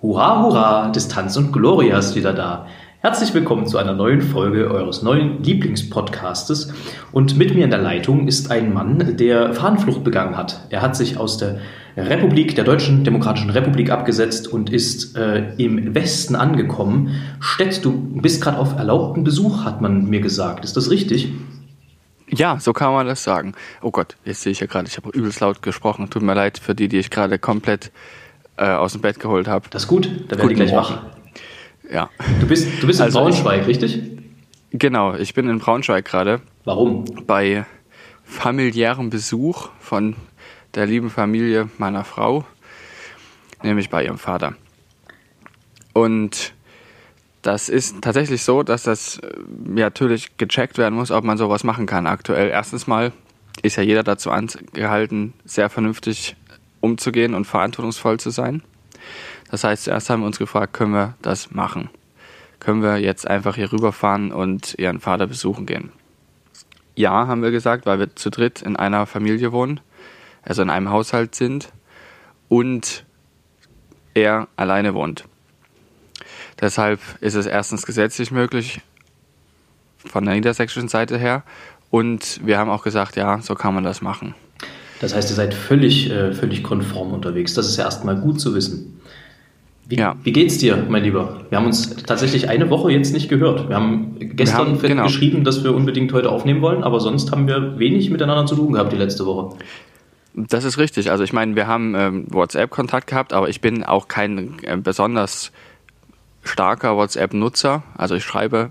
Hurra, hurra, Distanz und Gloria ist wieder da. Herzlich willkommen zu einer neuen Folge eures neuen Lieblingspodcastes. Und mit mir in der Leitung ist ein Mann, der Fahnenflucht begangen hat. Er hat sich aus der Republik, der Deutschen Demokratischen Republik abgesetzt und ist äh, im Westen angekommen. Stett, du bist gerade auf erlaubten Besuch, hat man mir gesagt. Ist das richtig? Ja, so kann man das sagen. Oh Gott, jetzt sehe ich ja gerade, ich habe übelst laut gesprochen. Tut mir leid für die, die ich gerade komplett äh, aus dem Bett geholt habe. Das ist gut, da werde ich gleich wach. Ja. Du bist, du bist in Also Braunschweig, richtig? Genau, ich bin in Braunschweig gerade Warum? bei familiärem Besuch von der lieben Familie meiner Frau, nämlich bei ihrem Vater. Und das ist tatsächlich so, dass das äh, ja, natürlich gecheckt werden muss, ob man sowas machen kann aktuell. Erstens mal ist ja jeder dazu angehalten, sehr vernünftig umzugehen und verantwortungsvoll zu sein. Das heißt, zuerst haben wir uns gefragt, können wir das machen? Können wir jetzt einfach hier rüberfahren und ihren Vater besuchen gehen? Ja, haben wir gesagt, weil wir zu dritt in einer Familie wohnen, also in einem Haushalt sind und er alleine wohnt. Deshalb ist es erstens gesetzlich möglich von der niedersächsischen Seite her und wir haben auch gesagt, ja, so kann man das machen. Das heißt, ihr seid völlig, äh, völlig konform unterwegs. Das ist ja erstmal gut zu wissen. Wie, Ja. wie geht's dir, mein Lieber? Wir haben uns tatsächlich eine Woche jetzt nicht gehört. Wir haben gestern haben- genau. geschrieben, dass wir unbedingt heute aufnehmen wollen, aber sonst haben wir wenig miteinander zu tun gehabt die letzte Woche. Das ist richtig. Also ich meine, wir haben ähm, WhatsApp-Kontakt gehabt, aber ich bin auch kein äh, besonders starker WhatsApp-Nutzer. Also ich schreibe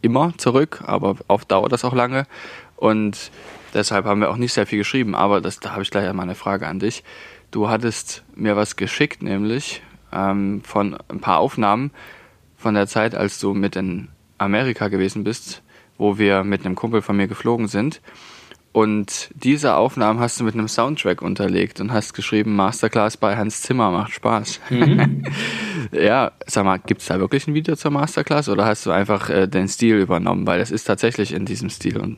immer zurück, aber oft dauert das auch lange. Und deshalb haben wir auch nicht sehr viel geschrieben. Aber das, da habe ich gleich einmal eine Frage an dich. Du hattest mir was geschickt, nämlich ähm, von ein paar Aufnahmen von der Zeit, als du mit in Amerika gewesen bist, wo wir mit einem Kumpel von mir geflogen sind. Und diese Aufnahmen hast du mit einem Soundtrack unterlegt und hast geschrieben, Masterclass bei Hans Zimmer macht Spaß. ja, sag mal, gibt es da wirklich ein Video zur Masterclass oder hast du einfach äh, den Stil übernommen? Weil das ist tatsächlich in diesem Stil. Und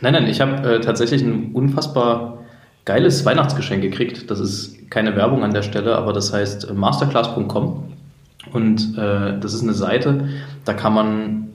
Nein, nein, ich habe äh, tatsächlich ein unfassbar geiles Weihnachtsgeschenk gekriegt. Das ist keine Werbung an der Stelle, aber das heißt äh, masterclass.com. Und äh, das ist eine Seite, da kann man,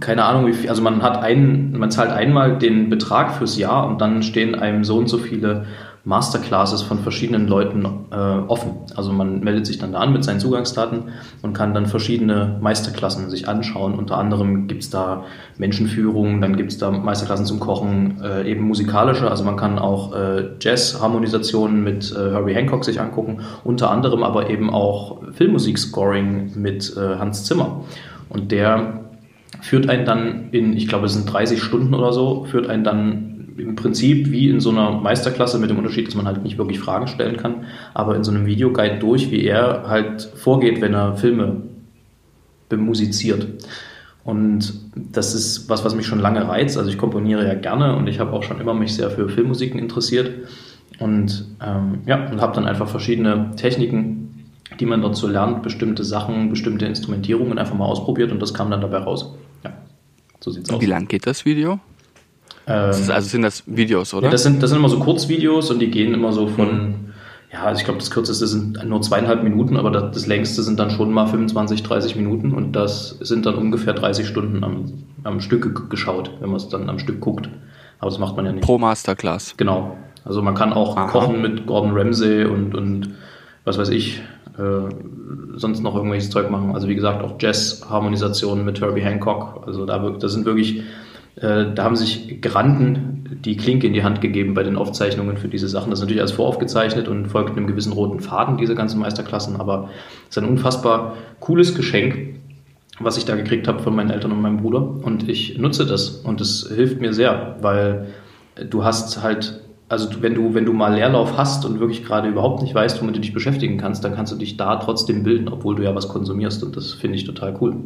keine Ahnung, wie viel, also man hat einen, man zahlt einmal den Betrag fürs Jahr und dann stehen einem so und so viele Masterclasses von verschiedenen Leuten äh, offen. Also man meldet sich dann da an mit seinen Zugangsdaten und kann dann verschiedene Meisterklassen sich anschauen. Unter anderem gibt's da Menschenführung, dann gibt's da Meisterklassen zum Kochen, äh, eben musikalische. Also man kann auch äh, Jazz-Harmonisationen mit äh, Herbie Hancock sich angucken, unter anderem aber eben auch Filmmusik-Scoring mit äh, Hans Zimmer. Und der führt einen dann in, ich glaube, es sind 30 Stunden oder so, führt einen dann im Prinzip wie in so einer Meisterklasse mit dem Unterschied, dass man halt nicht wirklich Fragen stellen kann, aber in so einem Videoguide durch, wie er halt vorgeht, wenn er Filme bemusiziert. Und das ist was, was mich schon lange reizt. Also ich komponiere ja gerne und ich habe auch schon immer mich sehr für Filmmusiken interessiert. Und ähm, ja, und habe dann einfach verschiedene Techniken, die man dort so lernt, bestimmte Sachen, bestimmte Instrumentierungen einfach mal ausprobiert und das kam dann dabei raus. Ja, so sieht's aus. wie lang geht das Video? Ist, Ähm, also sind das Videos, oder? ja, das, sind, das sind immer so Kurzvideos und die gehen immer so von, ja, also ich glaube, das kürzeste sind nur zweieinhalb Minuten, aber das, das längste sind dann schon mal 25, 30 Minuten und das sind dann ungefähr 30 Stunden am, am Stück ge- geschaut, wenn man es dann am Stück guckt. Aber das macht man ja nicht. Pro Masterclass. Genau. Also man kann auch Aha. kochen mit Gordon Ramsay und, und was weiß ich, äh, sonst noch irgendwelches Zeug machen. Also wie gesagt, auch Jazz-Harmonisationen mit Herbie Hancock. Also da, das sind wirklich, da haben sich Granden die Klinke in die Hand gegeben bei den Aufzeichnungen für diese Sachen. Das ist natürlich alles voraufgezeichnet und folgt einem gewissen roten Faden, diese ganzen Meisterklassen, aber es ist ein unfassbar cooles Geschenk, was ich da gekriegt habe von meinen Eltern und meinem Bruder. Und ich nutze das und es hilft mir sehr, weil du hast halt, also wenn du, wenn du mal Leerlauf hast und wirklich gerade überhaupt nicht weißt, womit du dich beschäftigen kannst, dann kannst du dich da trotzdem bilden, obwohl du ja was konsumierst und das finde ich total cool.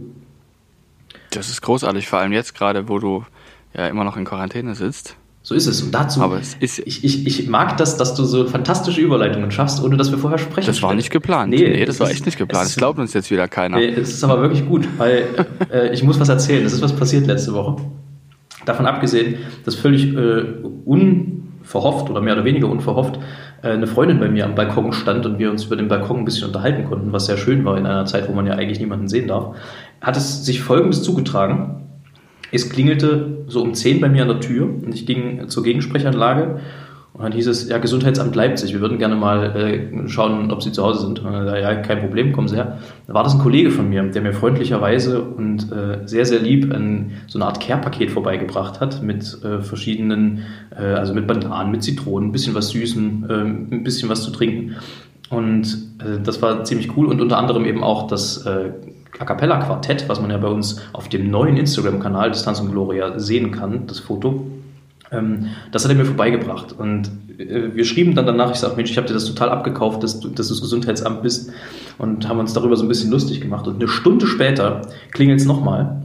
Das ist großartig, vor allem jetzt gerade, wo du ja immer noch in Quarantäne sitzt. So ist es. Und dazu, Aber es ist- ich, ich, ich mag das, dass du so fantastische Überleitungen schaffst, ohne dass wir vorher sprechen. Das war nicht geplant. Nee, Nee, das war echt nicht geplant. es Das glaubt uns jetzt wieder keiner. Nee, es ist aber wirklich gut, weil äh, ich muss was erzählen. Es ist was passiert letzte Woche. Davon abgesehen, dass völlig äh, unverhofft oder mehr oder weniger unverhofft äh, eine Freundin bei mir am Balkon stand und wir uns über den Balkon ein bisschen unterhalten konnten, was sehr schön war in einer Zeit, wo man ja eigentlich niemanden sehen darf, hat es sich Folgendes zugetragen. Es klingelte so um 10 bei mir an der Tür und ich ging zur Gegensprechanlage und dann hieß es, ja, Gesundheitsamt Leipzig, wir würden gerne mal äh, schauen, ob Sie zu Hause sind. Und dann, ja, kein Problem, kommen Sie her. Da war das ein Kollege von mir, der mir freundlicherweise und äh, sehr, sehr lieb ein, so eine Art Care-Paket vorbeigebracht hat mit äh, verschiedenen, äh, also mit Bananen, mit Zitronen, ein bisschen was Süßem, äh, ein bisschen was zu trinken. Und äh, das war ziemlich cool und unter anderem eben auch das äh, A Cappella Quartett, was man ja bei uns auf dem neuen Instagram-Kanal Distanz und Gloria sehen kann, das Foto. Ähm, das hat er mir vorbeigebracht. Und äh, wir schrieben dann danach, ich sage, Mensch, ich habe dir das total abgekauft, dass du, dass du das Gesundheitsamt bist und haben uns darüber so ein bisschen lustig gemacht. Und eine Stunde später klingelt es nochmal.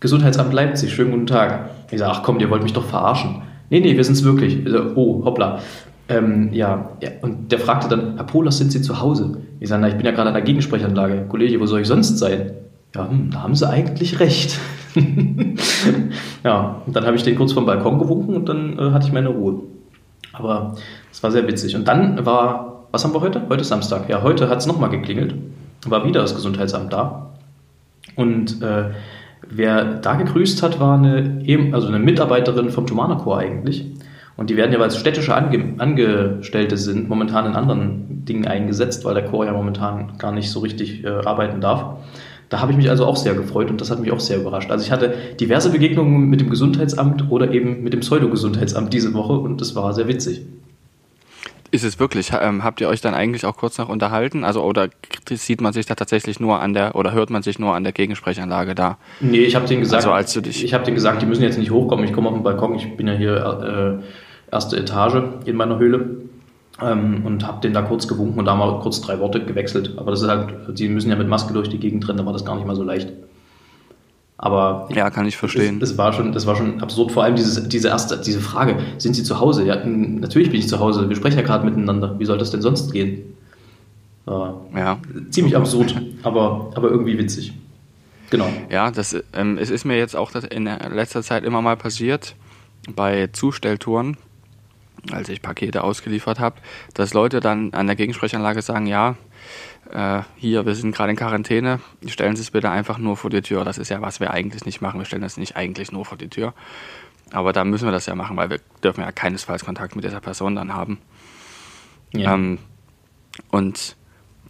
Gesundheitsamt Leipzig, schönen guten Tag. Ich sage, ach komm, ihr wollt mich doch verarschen. Nee, nee, wir sind es wirklich. So, oh, hoppla. Ähm, ja, und der fragte dann, Herr Polas, sind Sie zu Hause? Ich sage, na, ich bin ja gerade an der Gegensprechanlage. Kollege, wo soll ich sonst sein? Ja, hm, da haben Sie eigentlich recht. ja, und dann habe ich den kurz vom Balkon gewunken und dann äh, hatte ich meine Ruhe. Aber es war sehr witzig. Und dann war, was haben wir heute? Heute ist Samstag. Ja, heute hat es nochmal geklingelt. War wieder das Gesundheitsamt da. Und äh, wer da gegrüßt hat, war eine, also eine Mitarbeiterin vom Thomaner Chor eigentlich. Und die werden ja, weil es städtische Ange Angestellte sind, momentan in anderen Dingen eingesetzt, weil der Chor ja momentan gar nicht so richtig äh, arbeiten darf. Da habe ich mich also auch sehr gefreut und das hat mich auch sehr überrascht. Also ich hatte diverse Begegnungen mit dem Gesundheitsamt oder eben mit dem Pseudo-Gesundheitsamt diese Woche und das war sehr witzig. Ist es wirklich? Ähm, habt ihr euch dann eigentlich auch kurz noch unterhalten? Also oder sieht man sich da tatsächlich nur an der oder hört man sich nur an der Gegensprechanlage da? Nee, ich habe denen gesagt, also als du dich ich habe denen gesagt, die müssen jetzt nicht hochkommen. Ich komme auf den Balkon. Ich bin ja hier äh, erste Etage in meiner Höhle ähm, und habe den da kurz gewunken und da mal kurz drei Worte gewechselt. Aber das ist halt, die müssen ja mit Maske durch die Gegend rennen, da war das gar nicht mal so leicht. Aber ja, kann ich verstehen. Das, das, war schon, das war schon absurd. Vor allem dieses, diese erste, diese Frage: Sind Sie zu Hause? Ja, natürlich bin ich zu Hause. Wir sprechen ja gerade miteinander. Wie soll das denn sonst gehen? Äh, ja. Ziemlich absurd, aber, aber irgendwie witzig. Genau. Ja, das, ähm, es ist mir jetzt auch in letzter Zeit immer mal passiert bei Zustelltouren, als ich Pakete ausgeliefert habe, dass Leute dann an der Gegensprechanlage sagen, ja, äh, hier, wir sind gerade in Quarantäne, stellen Sie es bitte einfach nur vor die Tür. Das ist ja, was wir eigentlich nicht machen. Wir stellen das nicht eigentlich nur vor die Tür. Aber da müssen wir das ja machen, weil wir dürfen ja keinesfalls Kontakt mit dieser Person dann haben. Ja. Ähm, und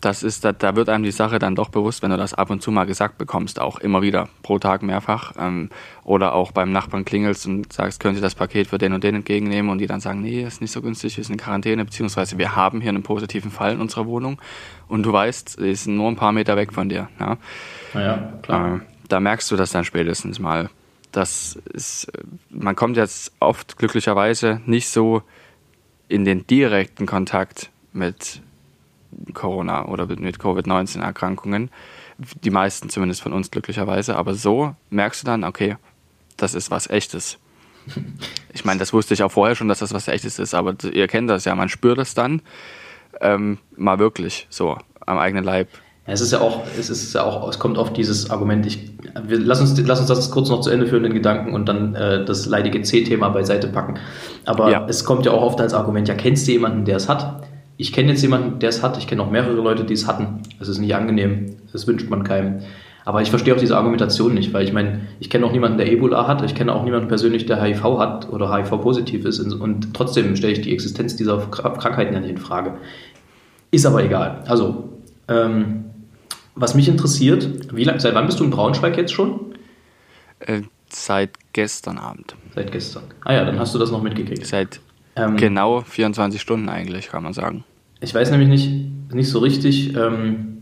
das ist, da, da, wird einem die Sache dann doch bewusst, wenn du das ab und zu mal gesagt bekommst, auch immer wieder, pro Tag mehrfach. Ähm, oder auch beim Nachbarn klingelst und sagst, können Sie das Paket für den und den entgegennehmen? Und die dann sagen, nee, ist nicht so günstig, wir sind in Quarantäne, beziehungsweise wir haben hier einen positiven Fall in unserer Wohnung. Und du weißt, sie ist nur ein paar Meter weg von dir. Ja, ja klar. Äh, da merkst du das dann spätestens mal. Das ist, man kommt jetzt oft glücklicherweise nicht so in den direkten Kontakt mit Corona oder mit Covid-19-Erkrankungen. Die meisten zumindest von uns glücklicherweise. Aber so merkst du dann, okay, das ist was Echtes. Ich meine, das wusste ich auch vorher schon, dass das was Echtes ist, aber ihr kennt das ja, man spürt es dann ähm, mal wirklich so am eigenen Leib. Ja, es ist ja auch, es ist ja auch, es kommt auf dieses Argument, ich, wir, lass, uns, lass uns das kurz noch zu Ende führen, den Gedanken, und dann äh, das leidige C-Thema beiseite packen. Aber ja. es kommt ja auch oft als Argument, ja, kennst du jemanden, der es hat? Ich kenne jetzt jemanden, der es hat. Ich kenne auch mehrere Leute, die es hatten. Es ist nicht angenehm. Das wünscht man keinem. Aber ich verstehe auch diese Argumentation nicht, weil ich meine, ich kenne auch niemanden, der Ebola hat. Ich kenne auch niemanden persönlich, der HIV hat oder HIV-positiv ist. Und trotzdem stelle ich die Existenz dieser Krankheiten ja nicht in Frage. Ist aber egal. Also, ähm, was mich interessiert, wie seit wann bist du in Braunschweig jetzt schon? Äh, seit gestern Abend. Seit gestern. Ah ja, dann hast du das noch mitgekriegt. Seit ähm, genau 24 Stunden eigentlich, kann man sagen. Ich weiß nämlich nicht, nicht so richtig. Ähm,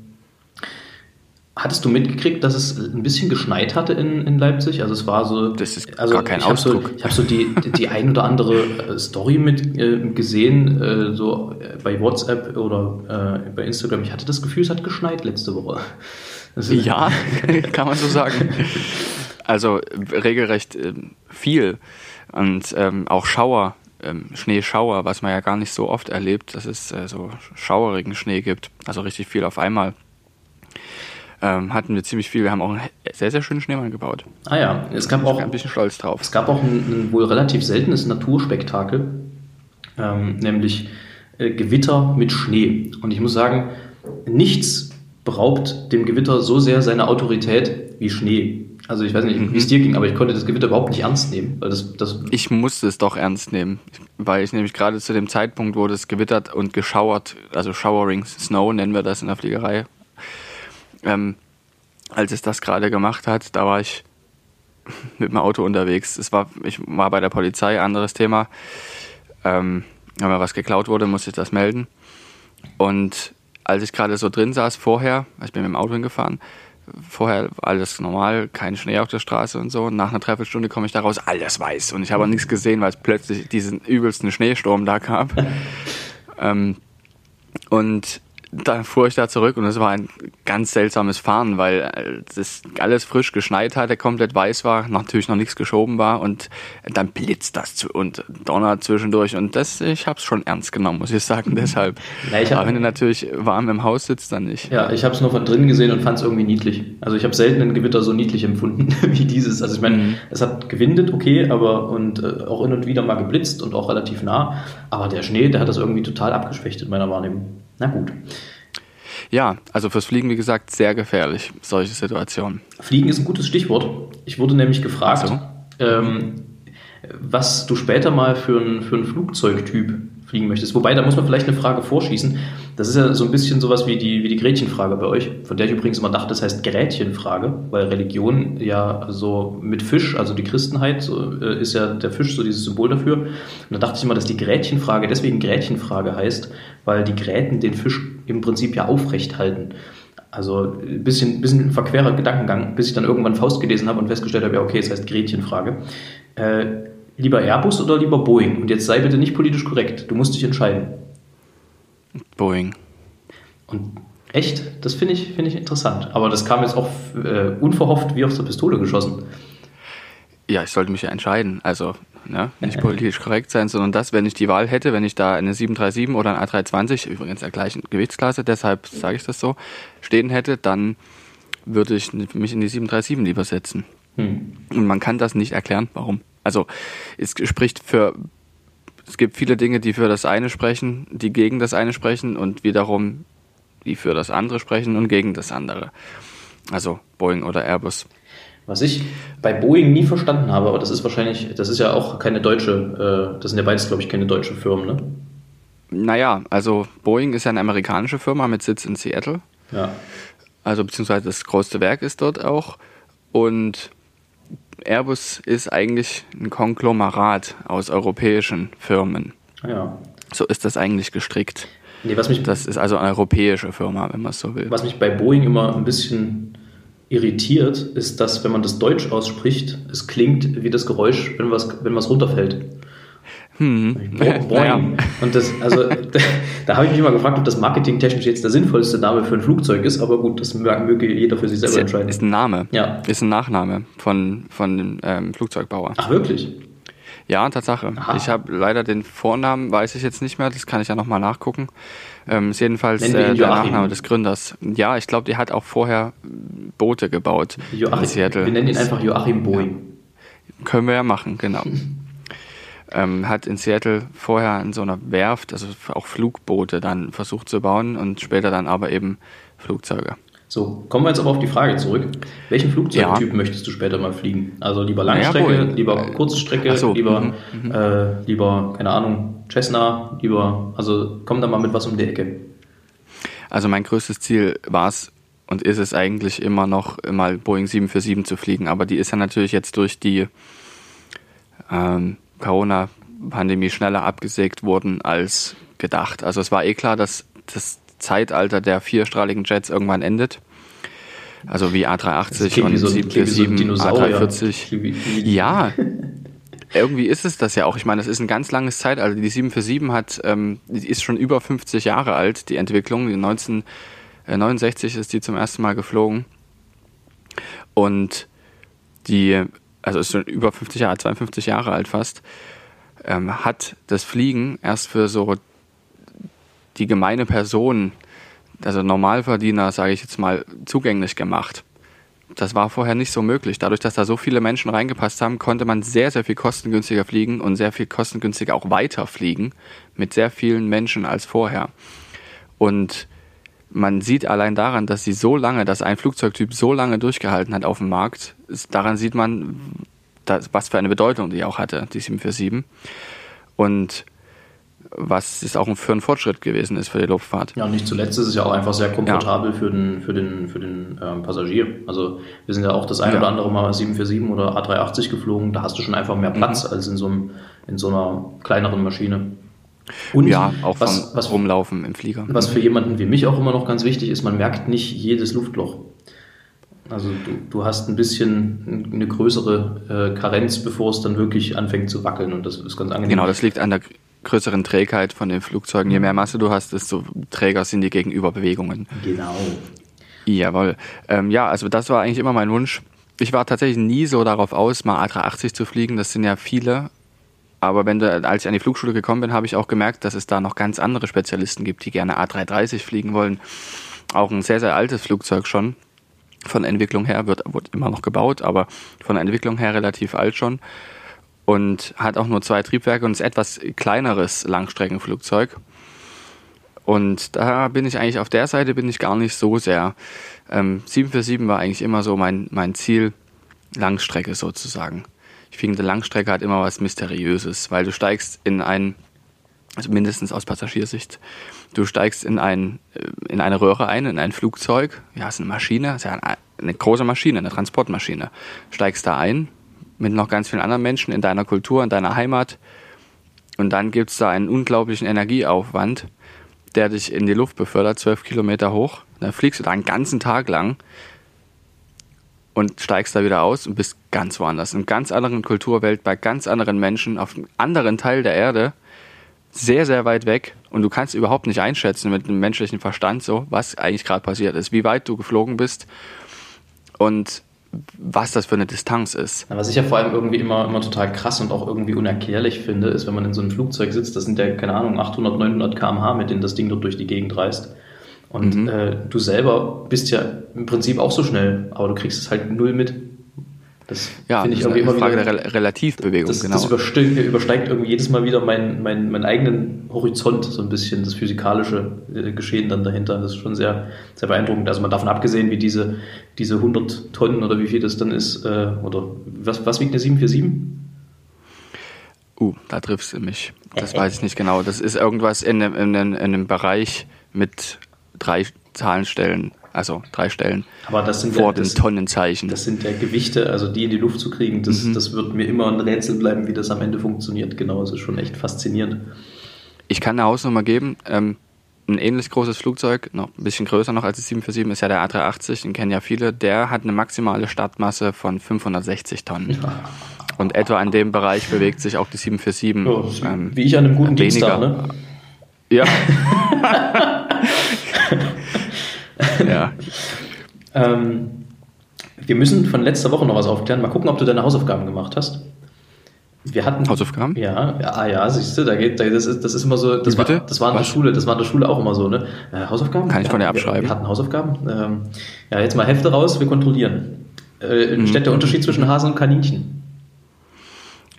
hattest du mitgekriegt, dass es ein bisschen geschneit hatte in, in Leipzig? Also es war so. Das ist also gar kein ich Ausdruck. So, ich habe so die, die ein oder andere äh, Story mit äh, gesehen, äh, so äh, bei WhatsApp oder äh, bei Instagram. Ich hatte das Gefühl, es hat geschneit letzte Woche. ja, kann man so sagen. Also regelrecht äh, viel und ähm, auch Schauer ähm, Schneeschauer, was man ja gar nicht so oft erlebt, dass es äh, so schauerigen Schnee gibt, also richtig viel auf einmal. Ähm, hatten wir ziemlich viel. Wir haben auch einen sehr, sehr schönen Schneemann gebaut. Ah ja, es gab auch. ein bisschen stolz drauf. Es gab auch ein, ein wohl relativ seltenes Naturspektakel. ähm, nämlich äh, Gewitter mit Schnee. Und ich muss sagen, nichts beraubt dem Gewitter so sehr seine Autorität wie Schnee. Also ich weiß nicht, wie es dir ging, aber ich konnte das Gewitter überhaupt nicht ernst nehmen. Weil das, das ich musste es doch ernst nehmen, weil ich nämlich gerade zu dem Zeitpunkt, wo das gewittert und geschauert, also Showering Snow nennen wir das in der Fliegerei, ähm, als es das gerade gemacht hat, da war ich mit dem Auto unterwegs. Es war, ich war bei der Polizei, anderes Thema. Ähm, wenn mir was geklaut wurde, musste ich das melden. Und als ich gerade so drin saß vorher, ich bin mit dem Auto hingefahren, vorher alles normal, kein Schnee auf der Straße und so. Und nach einer Dreiviertelstunde komme ich da raus, alles weiß. Und ich habe auch nichts gesehen, weil es plötzlich diesen übelsten Schneesturm da gab. ähm, und da fuhr ich da zurück und es war ein ganz seltsames Fahren, weil das alles frisch geschneit hatte, komplett weiß war, natürlich noch nichts geschoben war und dann blitzt das zu und donnert zwischendurch und das, ich habe es schon ernst genommen, muss ich sagen, deshalb. Ja, ich hab, Aber wenn du natürlich warm im Haus sitzt, dann nicht. Ja, ich habe es nur von drinnen gesehen und fand es irgendwie niedlich. Also ich habe selten ein Gewitter so niedlich empfunden wie dieses. Also ich meine, mhm. es hat gewindet, okay, aber und äh, auch hin und wieder mal geblitzt und auch relativ nah. Aber der Schnee, der hat das irgendwie total abgeschwächt in meiner Wahrnehmung. Na gut. Ja, also fürs Fliegen, wie gesagt, sehr gefährlich, solche Situationen. Fliegen ist ein gutes Stichwort. Ich wurde nämlich gefragt, so. ähm, was du später mal für, ein, für einen Flugzeugtyp fliegen möchtest. Wobei, da muss man vielleicht eine Frage vorschießen. Das ist ja so ein bisschen sowas wie die, wie die Gretchenfrage bei euch, von der ich übrigens immer dachte, das heißt Grätchenfrage, weil Religion ja so mit Fisch, also die Christenheit, so, äh, ist ja der Fisch so dieses Symbol dafür. Und da dachte ich immer, dass die Grätchenfrage deswegen Grätchenfrage heißt, weil die Gräten den Fisch im Prinzip ja aufrecht halten. Also ein bisschen, bisschen ein verquerer Gedankengang, bis ich dann irgendwann Faust gelesen habe und festgestellt habe, ja, okay, es heißt Gretchenfrage. Äh, lieber Airbus oder lieber Boeing? Und jetzt sei bitte nicht politisch korrekt. Du musst dich entscheiden. Boeing. Und echt? Das finde ich, find ich interessant. Aber das kam jetzt auch äh, unverhofft wie aus der Pistole geschossen. Ja, ich sollte mich ja entscheiden. Also ne? nicht politisch korrekt sein, sondern das, wenn ich die Wahl hätte, wenn ich da eine 737 oder ein A320, übrigens der gleichen Gewichtsklasse, deshalb sage ich das so, stehen hätte, dann würde ich mich in die 737 lieber setzen. Hm. Und man kann das nicht erklären, warum. Also es spricht für, es gibt viele Dinge, die für das eine sprechen, die gegen das eine sprechen und wiederum die für das andere sprechen und gegen das andere. Also Boeing oder Airbus. Was ich bei Boeing nie verstanden habe, aber das ist wahrscheinlich, das ist ja auch keine deutsche, äh, das sind ja beides, glaube ich, keine deutsche Firmen, ne? Naja, also Boeing ist ja eine amerikanische Firma mit Sitz in Seattle. Ja. Also beziehungsweise das größte Werk ist dort auch. Und Airbus ist eigentlich ein Konglomerat aus europäischen Firmen. Ja. So ist das eigentlich gestrickt. Nee, was mich, das ist also eine europäische Firma, wenn man es so will. Was mich bei Boeing immer ein bisschen irritiert, ist, dass wenn man das Deutsch ausspricht, es klingt wie das Geräusch, wenn was, wenn was runterfällt. Hm. Boing. Naja. Und das, also, da, habe ich mich mal gefragt, ob das marketingtechnisch jetzt der sinnvollste Name für ein Flugzeug ist, aber gut, das möge jeder für sich selber ist, entscheiden. Ist ein Name. Ja. Ist ein Nachname von, von dem ähm, Flugzeugbauer. Ach, wirklich? Ja, Tatsache. Aha. Ich habe leider den Vornamen, weiß ich jetzt nicht mehr, das kann ich ja nochmal nachgucken. Ähm, ist jedenfalls äh, der Nachname des Gründers. Ja, ich glaube, der hat auch vorher Boote gebaut Joachim, in Seattle. Wir nennen ihn einfach Joachim Boeing. Ja. Können wir ja machen, genau. ähm, hat in Seattle vorher in so einer Werft, also auch Flugboote dann versucht zu bauen und später dann aber eben Flugzeuge. So, kommen wir jetzt aber auf die Frage zurück. Welchen Flugzeugtyp ja. möchtest du später mal fliegen? Also lieber Langstrecke, ja, lieber Kurzstrecke, so, lieber, mhm, mhm, äh, lieber, keine Ahnung, Cessna, lieber, also komm da mal mit was um die Ecke. Also mein größtes Ziel war es und ist es eigentlich immer noch, mal Boeing 747 zu fliegen, aber die ist ja natürlich jetzt durch die ähm, Corona-Pandemie schneller abgesägt worden als gedacht. Also es war eh klar, dass das Zeitalter der vierstrahligen Jets irgendwann endet. Also wie A380 und so, 747, so A340. Ja, irgendwie ist es das ja auch. Ich meine, das ist ein ganz langes Zeitalter. Die 747 hat, ähm, ist schon über 50 Jahre alt, die Entwicklung. 1969 ist die zum ersten Mal geflogen. Und die also ist schon über 50 Jahre, 52 Jahre alt fast, ähm, hat das Fliegen erst für so die gemeine Person, also Normalverdiener, sage ich jetzt mal, zugänglich gemacht. Das war vorher nicht so möglich. Dadurch, dass da so viele Menschen reingepasst haben, konnte man sehr, sehr viel kostengünstiger fliegen und sehr viel kostengünstiger auch weiter fliegen mit sehr vielen Menschen als vorher. Und man sieht allein daran, dass sie so lange, dass ein Flugzeugtyp so lange durchgehalten hat auf dem Markt, daran sieht man, das, was für eine Bedeutung die auch hatte, die 747. Und was es auch für ein Fortschritt gewesen ist für die Luftfahrt. Ja, und nicht zuletzt ist es ja auch einfach sehr komfortabel ja. für den, für den, für den ähm, Passagier. Also wir sind ja auch das ein ja. oder andere Mal 747 oder A380 geflogen, da hast du schon einfach mehr Platz mhm. als in so, einem, in so einer kleineren Maschine. Und ja, auch was, was Rumlaufen im Flieger. Was für jemanden wie mich auch immer noch ganz wichtig ist, man merkt nicht jedes Luftloch. Also du, du hast ein bisschen eine größere äh, Karenz, bevor es dann wirklich anfängt zu wackeln und das ist ganz angenehm. Genau, das liegt an der größeren Trägheit von den Flugzeugen. Je mehr Masse du hast, desto träger sind die Gegenüberbewegungen. Genau. Jawohl. Ähm, ja, also das war eigentlich immer mein Wunsch. Ich war tatsächlich nie so darauf aus, mal A380 zu fliegen. Das sind ja viele aber wenn du, als ich an die Flugschule gekommen bin, habe ich auch gemerkt, dass es da noch ganz andere Spezialisten gibt, die gerne A330 fliegen wollen. Auch ein sehr, sehr altes Flugzeug schon. Von Entwicklung her wird, wird immer noch gebaut, aber von Entwicklung her relativ alt schon. Und hat auch nur zwei Triebwerke und ist etwas kleineres Langstreckenflugzeug. Und da bin ich eigentlich auf der Seite bin ich gar nicht so sehr. Ähm, 747 war eigentlich immer so mein, mein Ziel, Langstrecke sozusagen ich finde, Langstrecke hat immer was Mysteriöses, weil du steigst in ein, also mindestens aus Passagiersicht, du steigst in, ein, äh, in eine Röhre ein, in ein Flugzeug, ja, ist eine Maschine, ist ja eine, eine große Maschine, eine Transportmaschine. Steigst da ein mit noch ganz vielen anderen Menschen in deiner Kultur, in deiner Heimat und dann gibt es da einen unglaublichen Energieaufwand, der dich in die Luft befördert, zwölf Kilometer hoch. Dann fliegst du da einen ganzen Tag lang und steigst da wieder aus und bist ganz woanders, in ganz anderen Kulturwelt, bei ganz anderen Menschen, auf einem anderen Teil der Erde, sehr, sehr weit weg und du kannst überhaupt nicht einschätzen mit dem menschlichen Verstand so, was eigentlich gerade passiert ist, wie weit du geflogen bist und was das für eine Distanz ist. was ich ja vor allem irgendwie immer, immer total krass und auch irgendwie unerklärlich finde, ist, wenn man in so einem Flugzeug sitzt, das sind ja, keine Ahnung, 800, 900 km/h, mit denen das Ding dort durch die Gegend reist. Und mhm. äh, du selber bist ja im Prinzip auch so schnell, aber du kriegst es halt null mit. Das ja, finde ich irgendwie immer Frage wieder, der Relativbewegung, das, genau. Das übersteigt, übersteigt, irgendwie jedes Mal wieder meinen, meinen, meinen eigenen Horizont, so ein bisschen, das physikalische äh, Geschehen dann dahinter. Das ist schon sehr, sehr beeindruckend. Also mal davon abgesehen, wie diese, diese 100 Tonnen oder wie viel das dann ist, äh, oder was, was wiegt eine 747? Uh, da triffst du mich. Das weiß ich nicht genau. Das ist irgendwas in einem, in einem, in einem Bereich mit drei Zahlenstellen, also drei Stellen Aber das sind vor ja, das, den Tonnenzeichen. Das sind ja Gewichte, also die in die Luft zu kriegen, das, mhm. das wird mir immer ein Rätsel bleiben, wie das am Ende funktioniert. Genau, das ist schon echt faszinierend. Ich kann eine Hausnummer geben. Ähm, ein ähnlich großes Flugzeug, noch ein bisschen größer noch als die 747, ist ja der A380, den kennen ja viele. Der hat eine maximale Startmasse von 560 Tonnen. Und etwa in dem Bereich bewegt sich auch die 747. Ja, ähm, wie ich an einem guten weniger. Dienstag, ne? Ja. ja. ähm, wir müssen von letzter Woche noch was aufklären. Mal gucken, ob du deine Hausaufgaben gemacht hast. Wir hatten Hausaufgaben? Ja, ja, ah, ja, siehst du, da geht, das ist, das ist immer so, das war, das war in der Schule, das war in der Schule auch immer so, ne? Äh, Hausaufgaben? Kann ich von dir abschreiben? Wir, wir hatten Hausaufgaben. Ähm, ja, jetzt mal Hefte raus, wir kontrollieren. Äh, mhm. Steht der Unterschied zwischen Hasen und Kaninchen?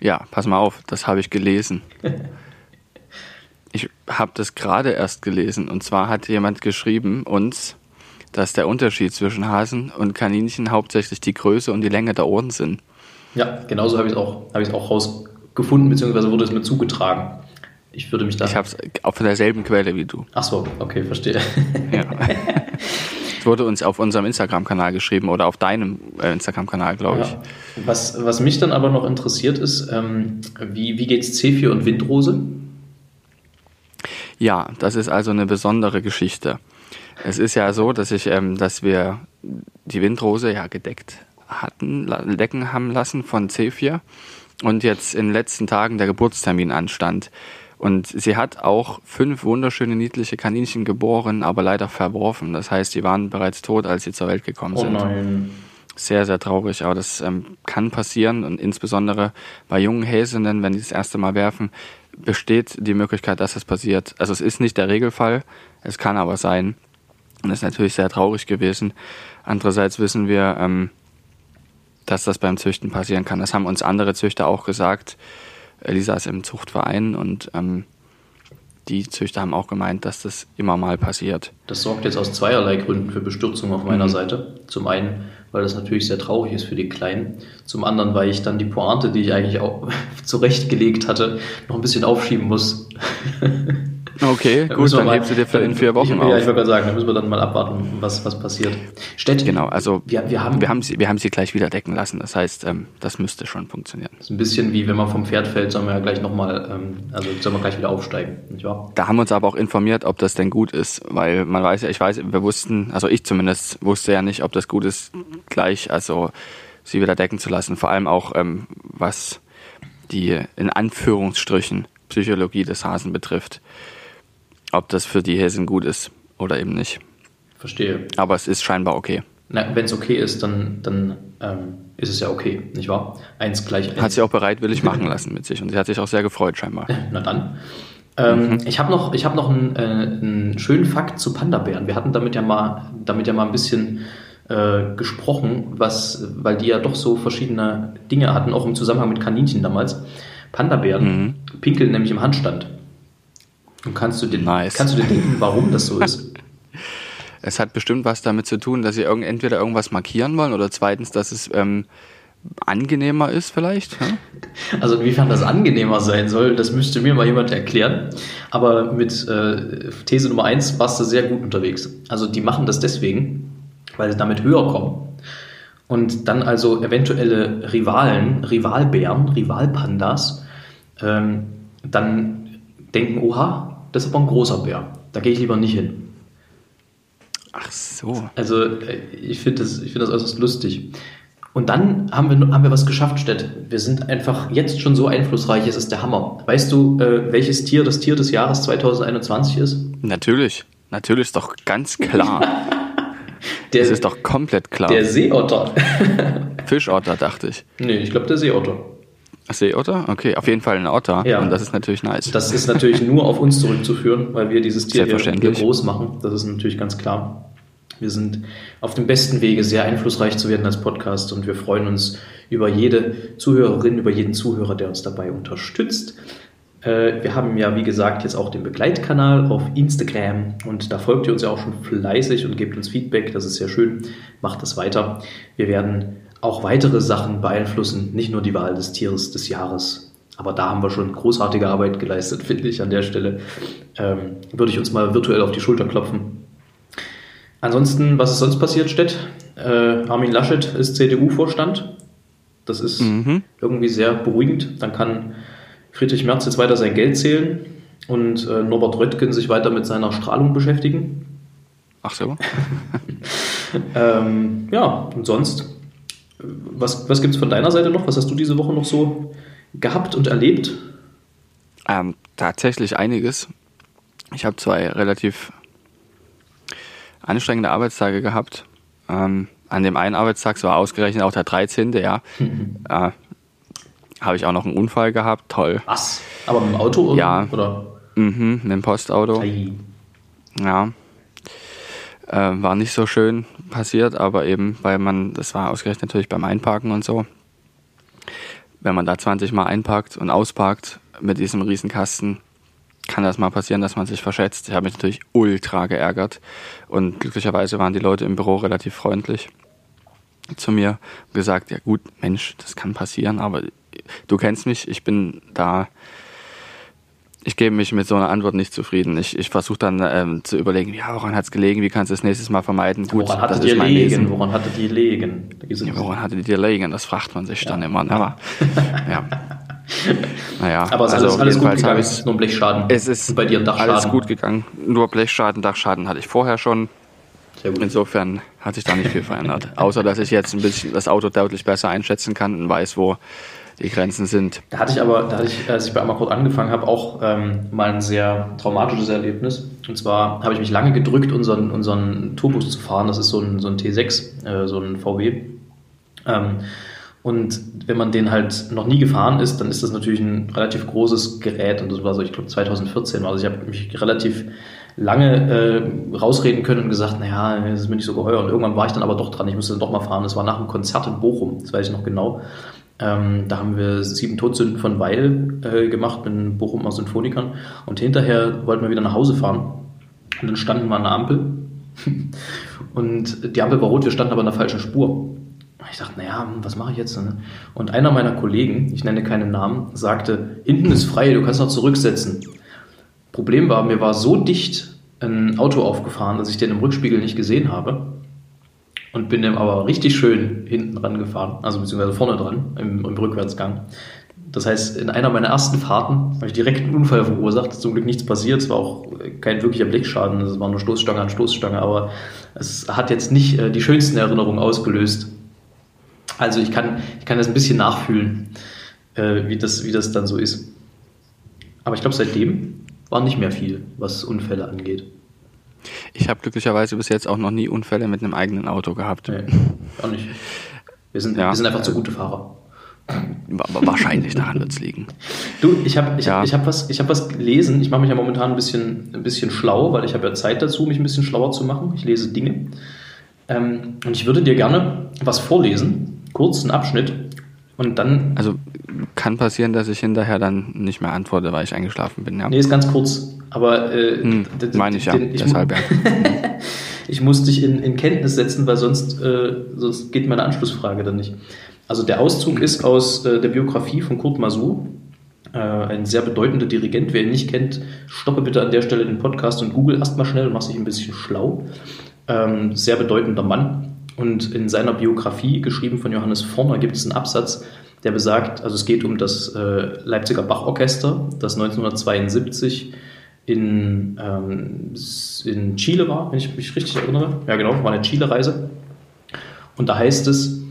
Ja, pass mal auf, das habe ich gelesen. Ich habe das gerade erst gelesen. Und zwar hat jemand geschrieben uns, dass der Unterschied zwischen Hasen und Kaninchen hauptsächlich die Größe und die Länge der Ohren sind. Ja, genauso habe ich es auch, hab auch rausgefunden, beziehungsweise wurde es mir zugetragen. Ich würde mich da. Ich habe es auf derselben Quelle wie du. Ach so, okay, verstehe. Ja. es wurde uns auf unserem Instagram-Kanal geschrieben oder auf deinem äh, Instagram-Kanal, glaube ich. Ja. Was, was mich dann aber noch interessiert ist, ähm, wie, wie geht es C4 und Windrose? Ja, das ist also eine besondere Geschichte. Es ist ja so, dass ich, ähm, dass wir die Windrose ja gedeckt hatten, decken haben lassen von C4 und jetzt in den letzten Tagen der Geburtstermin anstand. Und sie hat auch fünf wunderschöne niedliche Kaninchen geboren, aber leider verworfen. Das heißt, sie waren bereits tot, als sie zur Welt gekommen oh sind. Nein. Sehr, sehr traurig, aber das ähm, kann passieren und insbesondere bei jungen Häsinnen, wenn die das erste Mal werfen, besteht die Möglichkeit, dass das passiert. Also es ist nicht der Regelfall, es kann aber sein. Und das ist natürlich sehr traurig gewesen. Andererseits wissen wir, ähm, dass das beim Züchten passieren kann. Das haben uns andere Züchter auch gesagt. Elisa ist im Zuchtverein und ähm, die Züchter haben auch gemeint, dass das immer mal passiert. Das sorgt jetzt aus zweierlei Gründen für Bestürzung auf meiner mhm. Seite. Zum einen, weil das natürlich sehr traurig ist für die Kleinen. Zum anderen, weil ich dann die Pointe, die ich eigentlich auch zurechtgelegt hatte, noch ein bisschen aufschieben muss. Okay, gut, dann hebst du dir für in vier Wochen ich, auf. Ja, ich würde sagen, da müssen wir dann mal abwarten, was, was passiert. Stett, genau, also wir, wir, haben, wir, haben sie, wir haben sie gleich wieder decken lassen. Das heißt, ähm, das müsste schon funktionieren. Das ist ein bisschen wie wenn man vom Pferd fällt, sollen wir ja gleich nochmal, ähm, also sollen wir gleich wieder aufsteigen, nicht wahr? Da haben wir uns aber auch informiert, ob das denn gut ist, weil man weiß ja, ich weiß, wir wussten, also ich zumindest wusste ja nicht, ob das gut ist, gleich, also sie wieder decken zu lassen. Vor allem auch, ähm, was die in Anführungsstrichen Psychologie des Hasen betrifft ob das für die Hessen gut ist oder eben nicht. Verstehe. Aber es ist scheinbar okay. Wenn es okay ist, dann, dann ähm, ist es ja okay, nicht wahr? Eins gleich eins. Hat sie auch bereitwillig machen lassen mit sich und sie hat sich auch sehr gefreut, scheinbar. Na dann. Ähm, mhm. Ich habe noch, ich hab noch einen, äh, einen schönen Fakt zu Panda-Bären. Wir hatten damit ja mal, damit ja mal ein bisschen äh, gesprochen, was, weil die ja doch so verschiedene Dinge hatten, auch im Zusammenhang mit Kaninchen damals. Panda-Bären mhm. pinkeln nämlich im Handstand. Und kannst du dir, nice. kannst du dir denken, warum das so ist? Es hat bestimmt was damit zu tun, dass sie irgend, entweder irgendwas markieren wollen oder zweitens, dass es ähm, angenehmer ist vielleicht. Ja? Also inwiefern das angenehmer sein soll, das müsste mir mal jemand erklären. Aber mit äh, These Nummer eins warst du sehr gut unterwegs. Also die machen das deswegen, weil sie damit höher kommen. Und dann also eventuelle Rivalen, Rivalbären, Rivalpandas, ähm, dann denken, oha, das ist aber ein großer Bär. Da gehe ich lieber nicht hin. Ach so. Also äh, ich finde das, find das äußerst lustig. Und dann haben wir, haben wir was geschafft, Stett. Wir sind einfach jetzt schon so einflussreich, es ist der Hammer. Weißt du, äh, welches Tier das Tier des Jahres 2021 ist? Natürlich. Natürlich ist doch ganz klar. der, das ist doch komplett klar. Der Seeotter. Fischotter, dachte ich. Nee, ich glaube der Seeotter. Seeotter? Okay, auf jeden Fall ein Otter. Ja. Und das ist natürlich nice. Das ist natürlich nur auf uns zurückzuführen, weil wir dieses Tier hier, hier groß machen. Das ist natürlich ganz klar. Wir sind auf dem besten Wege, sehr einflussreich zu werden als Podcast und wir freuen uns über jede Zuhörerin, über jeden Zuhörer, der uns dabei unterstützt. Äh, wir haben ja, wie gesagt, jetzt auch den Begleitkanal auf Instagram und da folgt ihr uns ja auch schon fleißig und gebt uns Feedback. Das ist sehr schön. Macht das weiter. Wir werden auch weitere Sachen beeinflussen, nicht nur die Wahl des Tieres des Jahres. Aber da haben wir schon großartige Arbeit geleistet, finde ich, an der Stelle. Ähm, würde ich uns mal virtuell auf die Schulter klopfen. Ansonsten, was ist sonst passiert, Stett? Äh, Armin Laschet ist CDU-Vorstand. Das ist mhm. irgendwie sehr beruhigend. Dann kann Friedrich Merz jetzt weiter sein Geld zählen und äh, Norbert Röttgen sich weiter mit seiner Strahlung beschäftigen. Ach so. ähm, ja, und sonst was, was gibt es von deiner Seite noch? Was hast du diese Woche noch so gehabt und erlebt? Ähm, tatsächlich einiges. Ich habe zwei relativ anstrengende Arbeitstage gehabt. Ähm, an dem einen Arbeitstag, so ausgerechnet auch der 13., ja, äh, habe ich auch noch einen Unfall gehabt. Toll. Was? Aber mit dem Auto? Ja. Oder? Mhm, mit dem Postauto. Ei. Ja. Äh, war nicht so schön passiert, aber eben, weil man, das war ausgerechnet natürlich beim Einparken und so. Wenn man da 20 Mal einparkt und ausparkt mit diesem Riesenkasten, kann das mal passieren, dass man sich verschätzt. Ich habe mich natürlich ultra geärgert und glücklicherweise waren die Leute im Büro relativ freundlich zu mir und gesagt, ja gut, Mensch, das kann passieren, aber du kennst mich, ich bin da ich gebe mich mit so einer Antwort nicht zufrieden. Ich, ich versuche dann ähm, zu überlegen, ja, woran hat es gelegen, wie kannst du es nächstes Mal vermeiden? Gut, woran hattet ihr legen? Woran hattet ihr legen? Ja, woran hattet ihr legen? Das fragt man sich ja. dann immer. Ne? Aber, ja. Naja, aber es ist also alles, alles gut gegangen, es nur Blechschaden. Es ist bei dir Dachschaden. alles gut gegangen. Nur Blechschaden, Dachschaden hatte ich vorher schon. Insofern hat sich da nicht viel verändert. Außer, dass ich jetzt ein bisschen das Auto deutlich besser einschätzen kann und weiß, wo die Grenzen sind. Da hatte ich aber, da hatte ich, als ich bei Amakot angefangen habe, auch ähm, mal ein sehr traumatisches Erlebnis. Und zwar habe ich mich lange gedrückt, unseren, unseren Turbus zu fahren. Das ist so ein, so ein T6, äh, so ein VW. Ähm, und wenn man den halt noch nie gefahren ist, dann ist das natürlich ein relativ großes Gerät. Und das war so, ich glaube, 2014. Also ich habe mich relativ lange äh, rausreden können und gesagt, naja, das ist mir nicht so geheuer. Und irgendwann war ich dann aber doch dran, ich musste dann doch mal fahren. Das war nach einem Konzert in Bochum, das weiß ich noch genau. Ähm, da haben wir sieben Todsünden von Weil äh, gemacht mit den Bochumer Symphonikern. Und hinterher wollten wir wieder nach Hause fahren. Und dann standen wir an der Ampel. und die Ampel war rot, wir standen aber in der falschen Spur. Ich dachte, naja, was mache ich jetzt? Und einer meiner Kollegen, ich nenne keinen Namen, sagte, hinten ist frei, du kannst noch zurücksetzen. Problem war, mir war so dicht ein Auto aufgefahren, dass ich den im Rückspiegel nicht gesehen habe und bin dem aber richtig schön hinten dran gefahren, also beziehungsweise vorne dran im, im Rückwärtsgang. Das heißt, in einer meiner ersten Fahrten habe ich direkt einen Unfall verursacht. Zum Glück nichts passiert. Es war auch kein wirklicher Blickschaden. Es war nur Stoßstange an Stoßstange. Aber es hat jetzt nicht äh, die schönsten Erinnerungen ausgelöst. Also ich kann, ich kann das ein bisschen nachfühlen, äh, wie, das, wie das dann so ist. Aber ich glaube, seitdem war nicht mehr viel, was Unfälle angeht. Ich habe glücklicherweise bis jetzt auch noch nie Unfälle mit einem eigenen Auto gehabt. Nee, auch nicht. Wir sind, ja, wir sind einfach zu gute Fahrer. Wahrscheinlich daran wird es liegen. Du, ich habe ich ja. hab, ich hab was, hab was gelesen. Ich mache mich ja momentan ein bisschen, ein bisschen schlau, weil ich habe ja Zeit dazu, mich ein bisschen schlauer zu machen. Ich lese Dinge. Ähm, und ich würde dir gerne was vorlesen, kurz einen Abschnitt. Und dann. Also kann passieren, dass ich hinterher dann nicht mehr antworte, weil ich eingeschlafen bin. Ja. Nee, ist ganz kurz. Aber äh, hm, meine ich ja, den, ich deshalb ja. ich muss dich in, in Kenntnis setzen, weil sonst, äh, sonst geht meine Anschlussfrage dann nicht. Also der Auszug ist aus äh, der Biografie von Kurt Masur, äh, ein sehr bedeutender Dirigent. Wer ihn nicht kennt, stoppe bitte an der Stelle den Podcast und google erstmal schnell und mach sich ein bisschen schlau. Ähm, sehr bedeutender Mann. Und in seiner Biografie, geschrieben von Johannes Vorner, gibt es einen Absatz, der besagt, also es geht um das äh, Leipziger Bachorchester, das 1972 in, ähm, in Chile war, wenn ich mich richtig erinnere. Ja, genau, war eine Chile-Reise. Und da heißt es,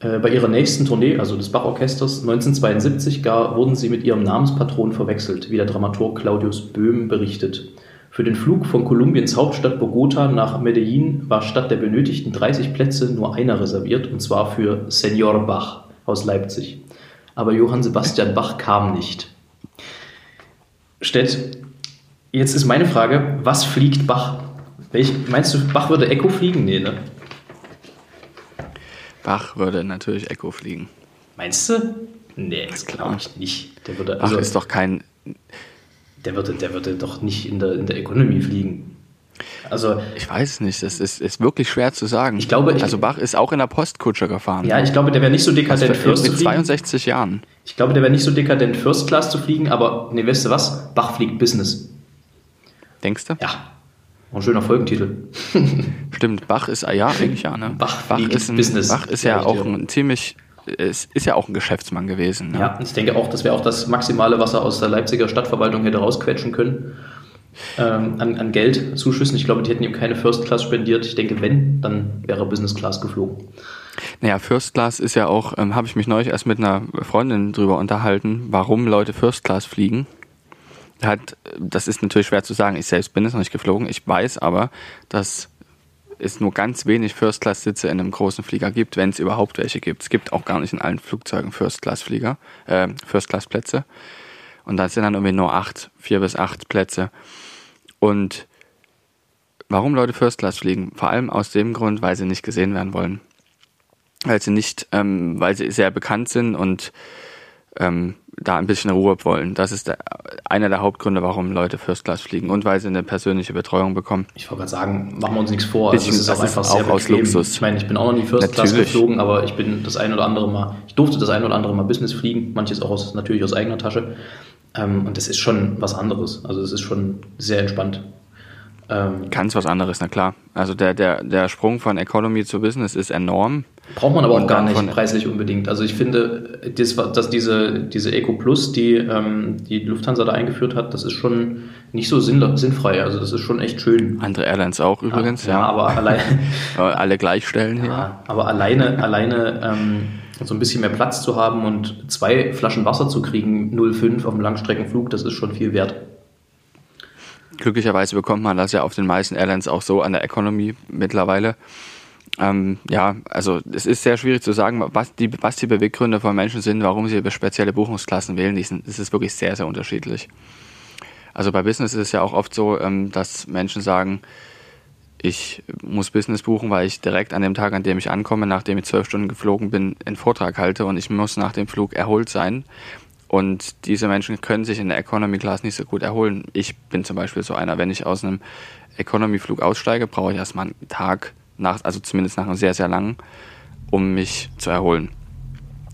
äh, bei ihrer nächsten Tournee, also des Bachorchesters, 1972 gar, wurden sie mit ihrem Namenspatron verwechselt, wie der Dramaturg Claudius Böhm berichtet. Für den Flug von Kolumbiens Hauptstadt Bogota nach Medellin war statt der benötigten 30 Plätze nur einer reserviert, und zwar für Senior Bach aus Leipzig. Aber Johann Sebastian Bach kam nicht. Stellt, jetzt ist meine Frage, was fliegt Bach? Welch, meinst du, Bach würde Echo fliegen? Nee, ne? Bach würde natürlich Echo fliegen. Meinst du? Nee, das glaube ich nicht. Der würde, also, Bach ist doch kein. Der würde, der würde doch nicht in der, in der Economy fliegen. Also, ich weiß nicht, das ist, ist wirklich schwer zu sagen. Ich glaube, also Bach ist auch in der Postkutsche gefahren. Ja, ich glaube, der wäre nicht so dekadent also First mit 62 fliegen. Jahren. Ich glaube, der wäre nicht so dekadent First Class zu fliegen, aber nee, weißt du was? Bach fliegt Business. Denkst du? Ja. Ein schöner Folgentitel. Stimmt, Bach ist ja eigentlich ja, ne? Bach, Bach ist ein, Business. Bach ist ja auch ein ziemlich es ist ja auch ein Geschäftsmann gewesen. Ne? Ja, ich denke auch, das wäre auch das Maximale, was er aus der Leipziger Stadtverwaltung hätte rausquetschen können. Ähm, an, an Geldzuschüssen. Ich glaube, die hätten ihm keine First Class spendiert. Ich denke, wenn, dann wäre er Business Class geflogen. Naja, First Class ist ja auch, ähm, habe ich mich neulich erst mit einer Freundin drüber unterhalten, warum Leute First Class fliegen hat, das ist natürlich schwer zu sagen. Ich selbst bin es noch nicht geflogen. Ich weiß aber, dass es nur ganz wenig First-Class-Sitze in einem großen Flieger gibt, wenn es überhaupt welche gibt. Es gibt auch gar nicht in allen Flugzeugen First-Class-Flieger, äh, First-Class-Plätze. Und da sind dann irgendwie nur acht, vier bis acht Plätze. Und warum Leute First-Class fliegen? Vor allem aus dem Grund, weil sie nicht gesehen werden wollen. Weil sie nicht, ähm, weil sie sehr bekannt sind und ähm, da ein bisschen Ruhe wollen. Das ist der, einer der Hauptgründe, warum Leute First Class fliegen und weil sie eine persönliche Betreuung bekommen. Ich wollte gerade sagen, machen wir uns nichts vor. Bisschen, also es ist auch einfach sehr aus bequem. Luxus. Ich meine, ich bin auch noch nie First Natürlich. Class geflogen, aber ich bin das ein oder andere Mal, ich durfte das ein oder andere Mal Business fliegen, manches auch aus, natürlich aus eigener Tasche. Ähm, und das ist schon was anderes. Also es ist schon sehr entspannt. Ähm, Ganz was anderes, na klar. Also der, der, der Sprung von Economy zu Business ist enorm. Braucht man aber auch gar nicht preislich unbedingt. Also ich finde, das, dass diese, diese Eco Plus, die ähm, die Lufthansa da eingeführt hat, das ist schon nicht so sinn, sinnfrei. Also das ist schon echt schön. Andere Airlines auch übrigens, ja. Ja, aber alleine. Alle gleichstellen hier. Ja, aber alleine, alleine ähm, so ein bisschen mehr Platz zu haben und zwei Flaschen Wasser zu kriegen, 0,5 auf dem Langstreckenflug, das ist schon viel wert. Glücklicherweise bekommt man das ja auf den meisten Airlines auch so an der Economy mittlerweile. Ähm, ja, also es ist sehr schwierig zu sagen, was die, was die Beweggründe von Menschen sind, warum sie spezielle Buchungsklassen wählen. Es ist wirklich sehr, sehr unterschiedlich. Also bei Business ist es ja auch oft so, ähm, dass Menschen sagen, ich muss Business buchen, weil ich direkt an dem Tag, an dem ich ankomme, nachdem ich zwölf Stunden geflogen bin, einen Vortrag halte und ich muss nach dem Flug erholt sein. Und diese Menschen können sich in der Economy Class nicht so gut erholen. Ich bin zum Beispiel so einer, wenn ich aus einem Economy-Flug aussteige, brauche ich erstmal einen Tag, nach, also zumindest nach einem sehr, sehr langen, um mich zu erholen.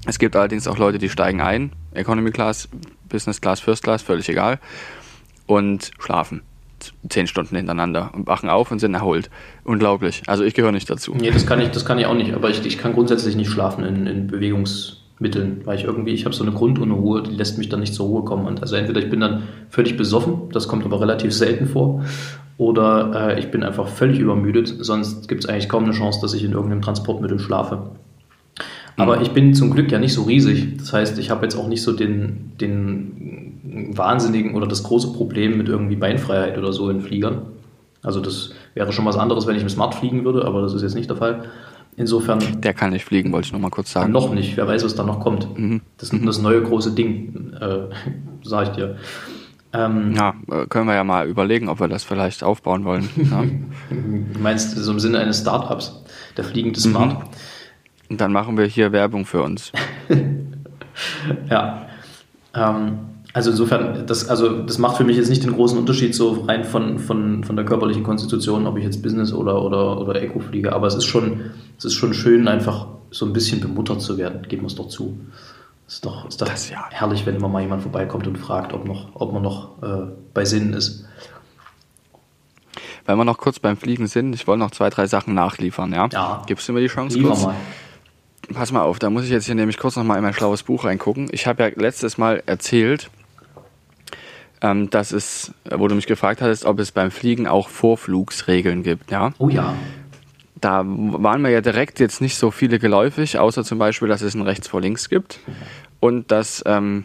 Es gibt allerdings auch Leute, die steigen ein, Economy Class, Business Class, First Class, völlig egal, und schlafen zehn Stunden hintereinander und wachen auf und sind erholt. Unglaublich. Also ich gehöre nicht dazu. Nee, das kann ich, das kann ich auch nicht. Aber ich, ich kann grundsätzlich nicht schlafen in, in Bewegungsmitteln, weil ich irgendwie, ich habe so eine Grundunruhe, die lässt mich dann nicht zur Ruhe kommen. Und also entweder ich bin dann völlig besoffen, das kommt aber relativ selten vor, oder äh, ich bin einfach völlig übermüdet. Sonst gibt es eigentlich kaum eine Chance, dass ich in irgendeinem Transportmittel schlafe. Aber mhm. ich bin zum Glück ja nicht so riesig. Das heißt, ich habe jetzt auch nicht so den, den wahnsinnigen oder das große Problem mit irgendwie Beinfreiheit oder so in Fliegern. Also das wäre schon was anderes, wenn ich im Smart fliegen würde, aber das ist jetzt nicht der Fall. Insofern. Der kann nicht fliegen, wollte ich noch mal kurz sagen. Noch nicht. Wer weiß, was da noch kommt. Mhm. Das ist das neue große Ding, äh, sage ich dir. Ähm, ja, äh, können wir ja mal überlegen, ob wir das vielleicht aufbauen wollen. Ja. du meinst so im Sinne eines Startups, der fliegende Smart. Mhm. Und dann machen wir hier Werbung für uns. ja. Ähm, also insofern, das, also das macht für mich jetzt nicht den großen Unterschied so rein von, von, von der körperlichen Konstitution, ob ich jetzt Business oder, oder, oder Eco fliege. Aber es ist schon, es ist schon schön, einfach so ein bisschen bemuttert zu werden, geben wir es doch zu. Ist doch, ist doch das, ja. herrlich, wenn immer mal jemand vorbeikommt und fragt, ob, noch, ob man noch äh, bei Sinnen ist. Weil wir noch kurz beim Fliegen sind, ich wollte noch zwei, drei Sachen nachliefern, ja? Ja. Gibst du mir die Chance Liefer kurz? mal. Pass mal auf, da muss ich jetzt hier nämlich kurz noch mal in mein schlaues Buch reingucken. Ich habe ja letztes Mal erzählt, ähm, dass es, wo du mich gefragt hattest, ob es beim Fliegen auch Vorflugsregeln gibt. Ja? Oh ja. Da waren mir ja direkt jetzt nicht so viele geläufig, außer zum Beispiel, dass es ein Rechts vor Links gibt und dass ähm,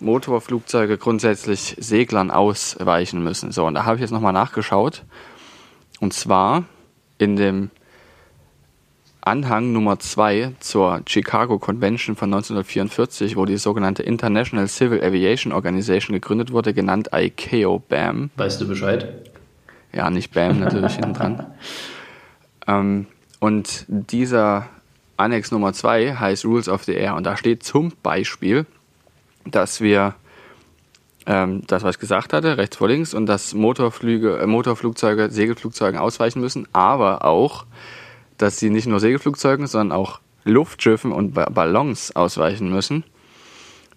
Motorflugzeuge grundsätzlich Seglern ausweichen müssen. So, und da habe ich jetzt nochmal nachgeschaut. Und zwar in dem Anhang Nummer 2 zur Chicago Convention von 1944, wo die sogenannte International Civil Aviation Organization gegründet wurde, genannt ICAO BAM. Weißt du Bescheid? Ja, nicht BAM natürlich hinten dran. Ähm, und dieser Annex Nummer 2 heißt Rules of the Air und da steht zum Beispiel, dass wir ähm, das, was ich gesagt hatte, rechts vor links und dass Motorflüge, äh, Motorflugzeuge Segelflugzeugen ausweichen müssen, aber auch dass sie nicht nur Segelflugzeugen, sondern auch Luftschiffen und Ballons ausweichen müssen.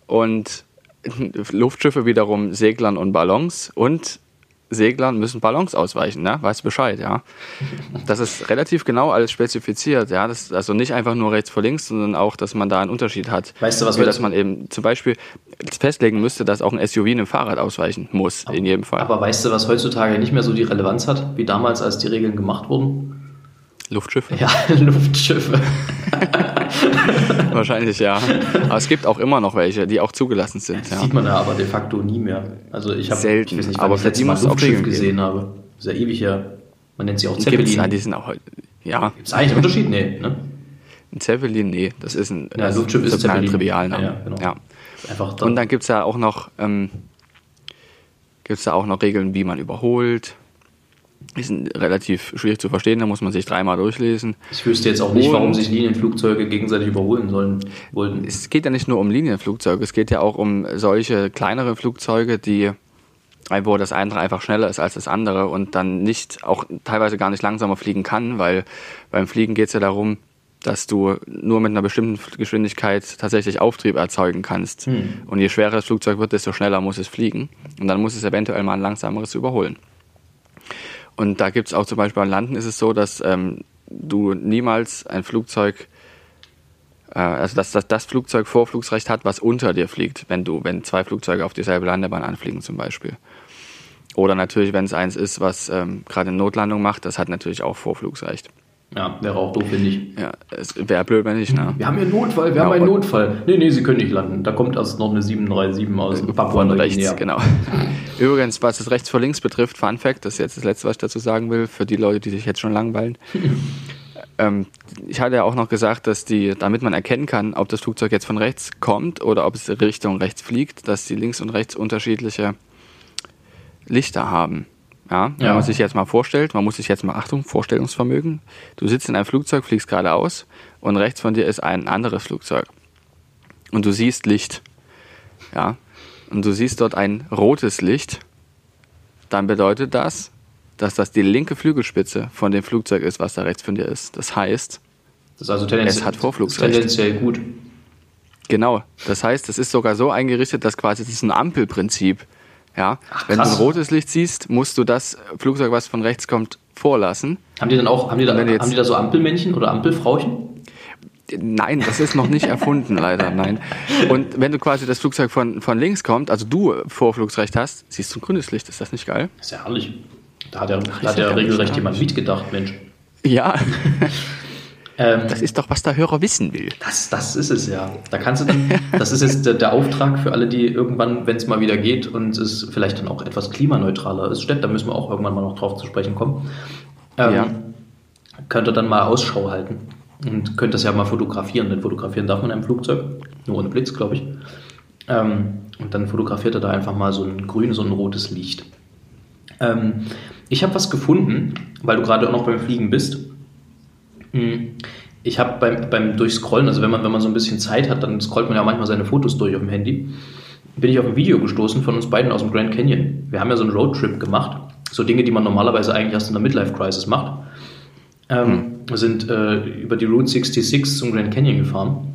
Und Luftschiffe wiederum Seglern und Ballons und Seglern müssen Ballons ausweichen, ne? Weißt Bescheid, ja. Das ist relativ genau alles spezifiziert, ja. Das ist also nicht einfach nur rechts vor links, sondern auch, dass man da einen Unterschied hat. Weißt du, was Wie, dass man eben zum Beispiel festlegen müsste, dass auch ein SUV einem Fahrrad ausweichen muss, aber, in jedem Fall. Aber weißt du, was heutzutage nicht mehr so die Relevanz hat, wie damals, als die Regeln gemacht wurden? Luftschiffe? Ja, Luftschiffe. Wahrscheinlich ja. Aber es gibt auch immer noch welche, die auch zugelassen sind. Das ja. sieht man ja aber de facto nie mehr. Also ich habe selten, ich weiß nicht, aber für die muss auch Luftschiff gesehen habe. Das ist ja ewig her. Man nennt sie auch Zeppelin. Gibt's, die sind auch ja. Gibt es eigentlich einen Unterschied? Nee, ne? Ein Zeppelin, nee, das ist ein ja, Luftschiff ist Zeppelin. Trivialname. Ja, genau. ja. Einfach dann. Und dann gibt es ja auch noch ähm, gibt's da auch noch Regeln, wie man überholt ist relativ schwierig zu verstehen, da muss man sich dreimal durchlesen. Ich wüsste jetzt auch nicht, warum sich Linienflugzeuge gegenseitig überholen sollen wollten. Es geht ja nicht nur um Linienflugzeuge, es geht ja auch um solche kleinere Flugzeuge, die wo das eine einfach schneller ist als das andere und dann nicht auch teilweise gar nicht langsamer fliegen kann, weil beim Fliegen geht es ja darum, dass du nur mit einer bestimmten Geschwindigkeit tatsächlich Auftrieb erzeugen kannst. Hm. Und je schwerer das Flugzeug wird, desto schneller muss es fliegen. Und dann muss es eventuell mal ein langsameres überholen. Und da gibt es auch zum Beispiel an Landen ist es so, dass ähm, du niemals ein Flugzeug, äh, also dass, dass das Flugzeug Vorflugsrecht hat, was unter dir fliegt, wenn du, wenn zwei Flugzeuge auf dieselbe Landebahn anfliegen zum Beispiel. Oder natürlich, wenn es eins ist, was ähm, gerade eine Notlandung macht, das hat natürlich auch Vorflugsrecht. Ja, wäre auch doof, finde ich. Ja, es wäre blöd, wenn nicht, ne? Wir haben hier einen Notfall, wir ja, haben einen Notfall. Nee, nee, Sie können nicht landen. Da kommt erst noch eine 737 aus Papua Neuguinea. genau. Übrigens, was das rechts vor links betrifft, Fun Fact, das ist jetzt das Letzte, was ich dazu sagen will, für die Leute, die sich jetzt schon langweilen. ähm, ich hatte ja auch noch gesagt, dass die, damit man erkennen kann, ob das Flugzeug jetzt von rechts kommt oder ob es Richtung rechts fliegt, dass die links und rechts unterschiedliche Lichter haben. Ja, wenn Ja. man sich jetzt mal vorstellt, man muss sich jetzt mal, Achtung, Vorstellungsvermögen. Du sitzt in einem Flugzeug, fliegst geradeaus und rechts von dir ist ein anderes Flugzeug. Und du siehst Licht. Ja, und du siehst dort ein rotes Licht. Dann bedeutet das, dass das die linke Flügelspitze von dem Flugzeug ist, was da rechts von dir ist. Das heißt, Das ist also Es hat Vorflugsrecht. tendenziell gut. Genau. Das heißt, es ist sogar so eingerichtet, dass quasi das ist ein Ampelprinzip. Ja. Ach, Wenn du ein rotes Licht siehst, musst du das Flugzeug, was von rechts kommt, vorlassen. Haben die dann auch, haben die da, haben die da so Ampelmännchen oder Ampelfrauchen? Nein, das ist noch nicht erfunden, leider. Nein. Und wenn du quasi das Flugzeug von, von links kommt, also du Vorflugsrecht hast, siehst du ein grünes Licht. Ist das nicht geil? Das ist ja herrlich. Da hat ja, da hat ja regelrecht jemand mitgedacht, Mensch. Ja, Ähm, das ist doch, was der Hörer wissen will. Das, das ist es ja. Da kannst du dann, das ist jetzt der, der Auftrag für alle, die irgendwann, wenn es mal wieder geht und es vielleicht dann auch etwas klimaneutraler ist, Stedt, da müssen wir auch irgendwann mal noch drauf zu sprechen kommen, ähm, Ja. könnt ihr dann mal Ausschau halten und könnt das ja mal fotografieren, denn fotografieren darf man in einem Flugzeug, nur ohne Blitz, glaube ich. Ähm, und dann fotografiert er da einfach mal so ein grünes und ein rotes Licht. Ähm, ich habe was gefunden, weil du gerade auch noch beim Fliegen bist. Hm, Ich habe beim, beim Durchscrollen, also wenn man, wenn man so ein bisschen Zeit hat, dann scrollt man ja manchmal seine Fotos durch auf dem Handy. Bin ich auf ein Video gestoßen von uns beiden aus dem Grand Canyon. Wir haben ja so einen Roadtrip gemacht. So Dinge, die man normalerweise eigentlich erst in der Midlife-Crisis macht. Ähm, Wir sind äh, über die Route 66 zum Grand Canyon gefahren.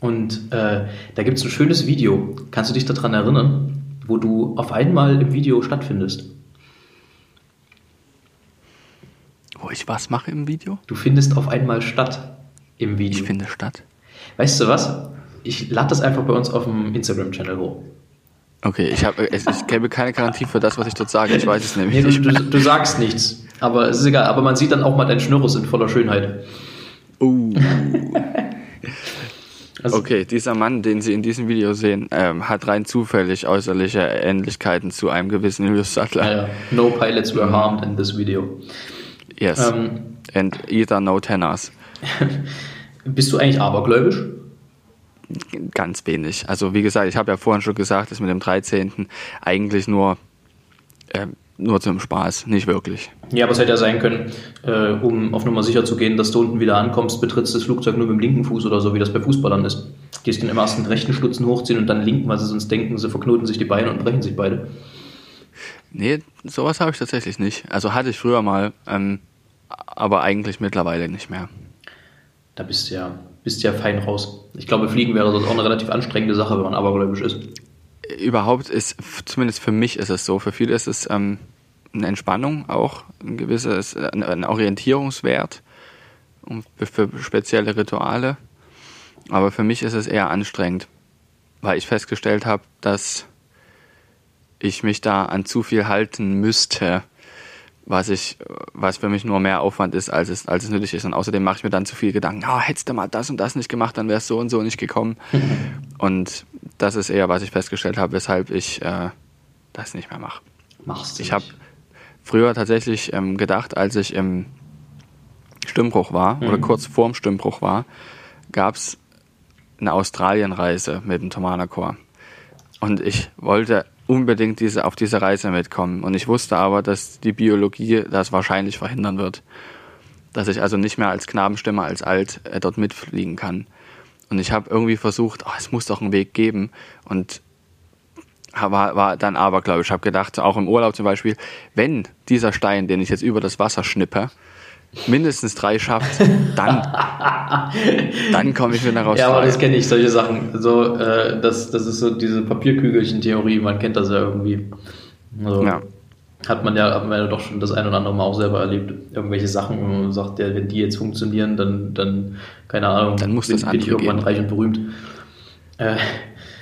Und äh, da gibt es ein schönes Video. Kannst du dich daran erinnern, wo du auf einmal im Video stattfindest? Wo ich was mache im Video? Du findest auf einmal statt im Video. Ich finde statt. Weißt du was? Ich lade das einfach bei uns auf dem Instagram-Channel hoch. Okay, ich, hab, ich, ich gebe keine Garantie für das, was ich dort sage. Ich weiß es nämlich Nee, du, nicht. du, du sagst nichts. Aber es ist egal. Aber man sieht dann auch mal deinen Schnürrus in voller Schönheit. Uh. Also, Okay, dieser Mann, den Sie in diesem Video sehen, ähm, hat rein zufällig äußerliche Ähnlichkeiten zu einem gewissen Julius Sattler. Naja, no pilots were harmed in this video. Yes. Ähm, And either no tenors. bist du eigentlich abergläubisch? Ganz wenig. Also wie gesagt, ich habe ja vorhin schon gesagt, das mit dem 13. eigentlich nur, ähm, nur zum Spaß, nicht wirklich. Ja, aber es hätte ja sein können, äh, um auf Nummer sicher zu gehen, dass du unten wieder ankommst, betrittst das Flugzeug nur mit dem linken Fuß oder so, wie das bei Fußballern ist. Die es dann immer erst den rechten Stutzen hochziehen und dann linken, weil sie sonst denken, sie verknoten sich die Beine und brechen sich beide. Nee, sowas habe ich tatsächlich nicht. Also hatte ich früher mal, ähm, aber eigentlich mittlerweile nicht mehr. Da bist du ja, bist ja fein raus. Ich glaube, Fliegen wäre sonst auch eine relativ anstrengende Sache, wenn man abergläubisch ist. Überhaupt ist, zumindest für mich ist es so, für viele ist es ähm, eine Entspannung auch, ein gewisses, ein, ein Orientierungswert für spezielle Rituale. Aber für mich ist es eher anstrengend, weil ich festgestellt habe, dass ich mich da an zu viel halten müsste, was ich, was für mich nur mehr Aufwand ist, als es, als es nötig ist. Und außerdem mache ich mir dann zu viel Gedanken, ah, hättest du mal das und das nicht gemacht, dann wäre es so und so nicht gekommen. und das ist eher, was ich festgestellt habe, weshalb ich äh, das nicht mehr mache. Machst du Ich habe früher tatsächlich ähm, gedacht, als ich im Stimmbruch war oder Mhm. kurz vorm Stimmbruch war, gab es eine Australienreise mit dem Thomaner Chor. Und ich wollte unbedingt diese, auf diese Reise mitkommen. Und ich wusste aber, dass die Biologie das wahrscheinlich verhindern wird. Dass ich also nicht mehr als Knabenstimme, als alt äh, dort mitfliegen kann. Und ich habe irgendwie versucht, oh, es muss doch einen Weg geben. Und war, war dann aber, glaube ich, habe gedacht, auch im Urlaub zum Beispiel, wenn dieser Stein, den ich jetzt über das Wasser schnippe, mindestens drei schafft, dann, dann komme ich wieder raus. Ja, aber das kenne ich, solche Sachen. So, äh, das, das ist so diese Papierkügelchen-Theorie, man kennt das ja irgendwie. Also, Ja. Hat man ja, hat man ja doch schon das ein oder andere Mal auch selber erlebt. Irgendwelche Sachen, wo man sagt, ja, wenn die jetzt funktionieren, dann, dann keine Ahnung, Dann muss bin, das bin ich irgendwann reich und berühmt. Äh,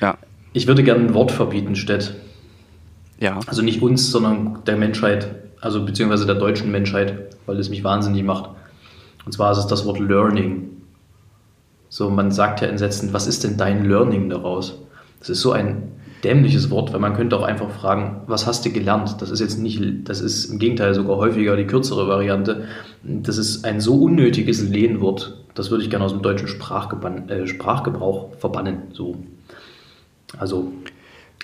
Ja, ich würde gerne ein Wort verbieten, Stett. Ja. Also nicht uns, sondern der Menschheit, also beziehungsweise der deutschen Menschheit, weil es mich wahnsinnig macht. Und zwar ist es das Wort Learning. So, man sagt ja in Sätzen, was ist denn dein Learning daraus? Das ist so ein dämliches Wort, weil man könnte auch einfach fragen, was hast du gelernt? Das ist jetzt nicht, das ist im Gegenteil sogar häufiger die kürzere Variante. Das ist ein so unnötiges Lehnwort, das würde ich gerne aus dem deutschen äh, Sprachgebrauch verbannen. So. Also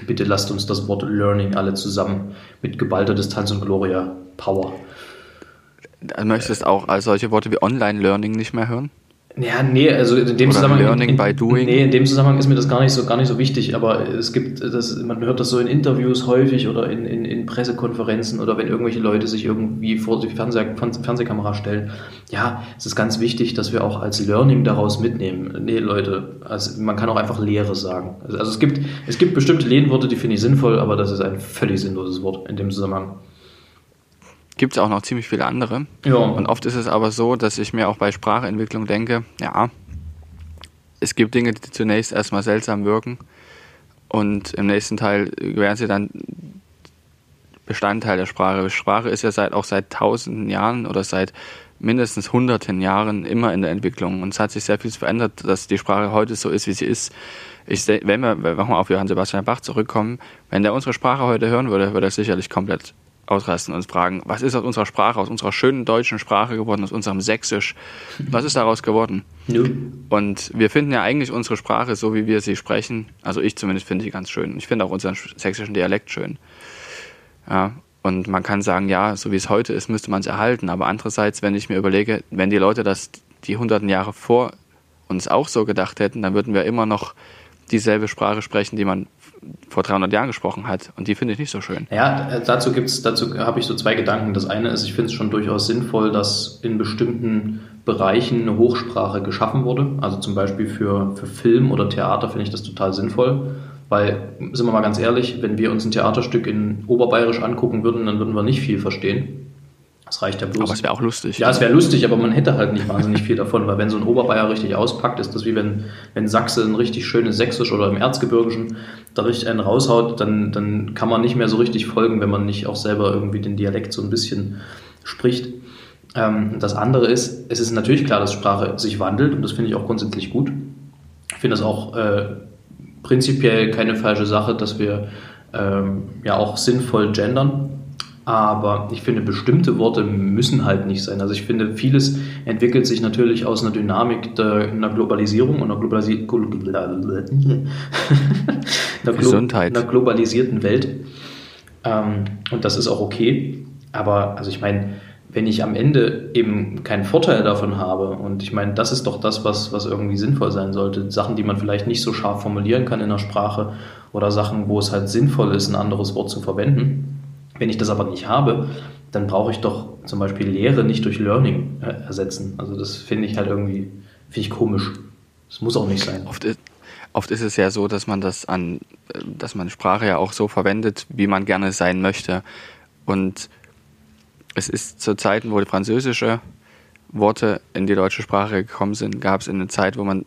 bitte lasst uns das Wort Learning alle zusammen mit geballter Distanz und Gloria Power. Du möchtest auch also solche Worte wie Online-Learning nicht mehr hören? Ja, nee, also in dem Oder Zusammenhang. Learning in, by doing. Nee, in dem Zusammenhang ist mir das gar nicht so, gar nicht so wichtig, aber es gibt, das, man hört das so in Interviews häufig oder in, in, in Pressekonferenzen oder wenn irgendwelche Leute sich irgendwie vor die Fernseher, Fernsehkamera stellen. Ja, es ist ganz wichtig, dass wir auch als Learning daraus mitnehmen. Nee, Leute, also man kann auch einfach Lehre sagen. Also, also es gibt, es gibt bestimmte Lehnworte, die finde ich sinnvoll, aber das ist ein völlig sinnloses Wort in dem Zusammenhang. Gibt es auch noch ziemlich viele andere. Ja. Und oft ist es aber so, dass ich mir auch bei Sprachentwicklung denke, ja, es gibt Dinge, die zunächst erstmal seltsam wirken und im nächsten Teil werden sie dann Bestandteil der Sprache. Sprache ist ja seit, auch seit tausenden Jahren oder seit mindestens hunderten Jahren immer in der Entwicklung und es hat sich sehr viel verändert, dass die Sprache heute so ist, wie sie ist. Ich, wenn wir, wenn wir auf Johann Sebastian Bach zurückkommen, wenn der unsere Sprache heute hören würde, würde er sicherlich komplett ausrasten und fragen, was ist aus unserer Sprache, aus unserer schönen deutschen Sprache geworden, aus unserem Sächsisch? Was ist daraus geworden? Nö. Und wir finden ja eigentlich unsere Sprache, so wie wir sie sprechen, also ich zumindest finde sie ganz schön. Ich finde auch unseren sächsischen Dialekt schön. Ja, und man kann sagen, ja, so wie es heute ist, müsste man es erhalten. Aber andererseits, wenn ich mir überlege, wenn die Leute das die hunderten Jahre vor uns auch so gedacht hätten, dann würden wir immer noch dieselbe Sprache sprechen, die man vor 300 Jahren gesprochen hat. Und die finde ich nicht so schön. Ja, äh, dazu dazu habe ich so zwei Gedanken. Das eine ist, ich finde es schon durchaus sinnvoll, dass in bestimmten Bereichen eine Hochsprache geschaffen wurde. Also zum Beispiel für, für Film oder Theater finde ich das total sinnvoll. Weil, sind wir mal ganz ehrlich, wenn wir uns ein Theaterstück in Oberbayerisch angucken würden, dann würden wir nicht viel verstehen. Das reicht ja bloß. Aber es wäre auch lustig. Ja, es wäre lustig, aber man hätte halt nicht wahnsinnig viel davon, weil wenn so ein Oberbayer richtig auspackt, ist das wie wenn, wenn Sachse ein richtig schönes Sächsisch oder im Erzgebirgischen da richtig einen raushaut, dann, dann kann man nicht mehr so richtig folgen, wenn man nicht auch selber irgendwie den Dialekt so ein bisschen spricht. Ähm, das andere ist, es ist natürlich klar, dass Sprache sich wandelt und das finde ich auch grundsätzlich gut. Ich finde das auch äh, prinzipiell keine falsche Sache, dass wir ähm, ja auch sinnvoll gendern. Aber ich finde, bestimmte Worte müssen halt nicht sein. Also ich finde, vieles entwickelt sich natürlich aus einer Dynamik der, einer Globalisierung und einer, Globalisi einer, Gesundheit. einer globalisierten Welt. Ähm, und das ist auch okay. Aber also ich meine, wenn ich am Ende eben keinen Vorteil davon habe, und ich meine, das ist doch das, was, was irgendwie sinnvoll sein sollte. Sachen, die man vielleicht nicht so scharf formulieren kann in der Sprache oder Sachen, wo es halt sinnvoll ist, ein anderes Wort zu verwenden. Wenn ich das aber nicht habe, dann brauche ich doch zum Beispiel Lehre nicht durch Learning äh, ersetzen. Also das finde ich halt irgendwie, finde ich komisch. Das muss auch nicht sein. Oft ist, oft ist es ja so, dass man das an, äh, dass man Sprache ja auch so verwendet, wie man gerne sein möchte. Und es ist zu Zeiten, wo die französische Worte in die deutsche Sprache gekommen sind, gab es eine Zeit, wo man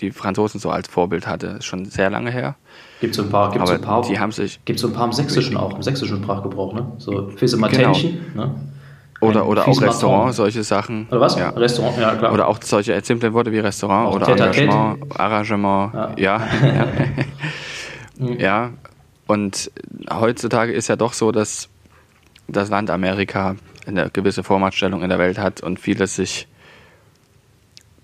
die Franzosen so als Vorbild hatte. Ist schon sehr lange her. Gibt so ein paar, gibt so Aber ein paar, die haben sich gibt so ein paar im Sächsischen auch, im sächsischen Sprachgebrauch, ne? So Fisse Genau. Matänchen, ne? oder, oder auch. Restaurant, solche Sachen. Oder was? Ja. Restaurant, ja klar. Oder auch solche simple Worte wie Restaurant Auch oder Tête-à-Tête. Engagement, Arrangement. Ja. Ja. Ja. ja. Und heutzutage ist ja doch so, dass das Land Amerika eine gewisse Vormachtstellung in der Welt hat und viele sich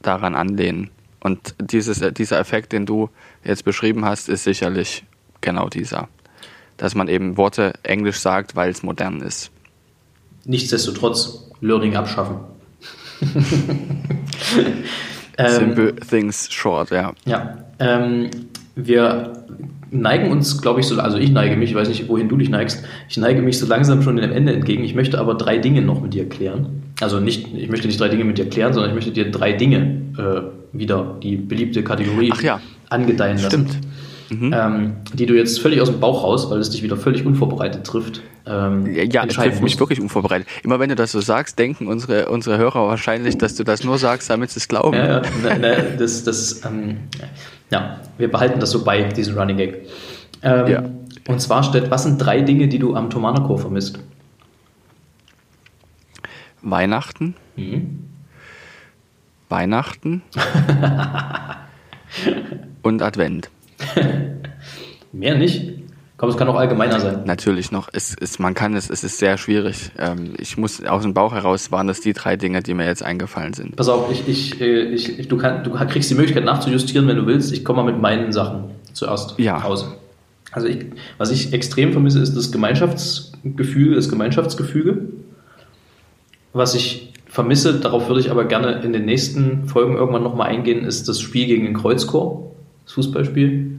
daran anlehnen. Und dieses, dieser Effekt, den du jetzt beschrieben hast, ist sicherlich genau dieser. Dass man eben Worte Englisch sagt, weil es modern ist. Nichtsdestotrotz Learning abschaffen. Ähm, Simple things short, ja. Ja, ähm, wir neigen uns, glaube ich, so, also ich neige mich, ich weiß nicht, wohin du dich neigst, ich neige mich so langsam schon dem Ende entgegen. Ich möchte aber drei Dinge noch mit dir klären. Also nicht, ich möchte nicht drei Dinge mit dir klären, sondern ich möchte dir drei Dinge äh, wieder, die beliebte Kategorie, ja. angedeihen lassen. Stimmt. Mhm. Ähm, die du jetzt völlig aus dem Bauch raus, weil es dich wieder völlig unvorbereitet trifft. Ähm, Ja, es trifft mich wirklich unvorbereitet. Immer wenn du das so sagst, denken unsere, unsere Hörer wahrscheinlich, dass du das nur sagst, damit sie es glauben. Ja, ja, ne, das, das, ähm, ja, wir behalten das so bei, diesen Running Gag. Ähm, Ja. Und zwar stellt, was sind drei Dinge, die du am Thomanerchor vermisst? Weihnachten, Mhm. Weihnachten und Advent. Mehr nicht? Komm, es kann auch allgemeiner sein. Natürlich noch. Es ist, man kann es, es ist sehr schwierig. Ähm, ich muss aus dem Bauch heraus waren das die drei Dinge, die mir jetzt eingefallen sind. Pass auf, ich, ich, äh, ich, ich, du, kann, du kriegst die Möglichkeit nachzujustieren, wenn du willst. Ich komme mal mit meinen Sachen zuerst Ja. raus. Also ich, was ich extrem vermisse, ist das Gemeinschaftsgefühl, das Gemeinschaftsgefüge. Was ich vermisse, darauf würde ich aber gerne in den nächsten Folgen irgendwann nochmal eingehen, ist das Spiel gegen den Kreuzchor, das Fußballspiel.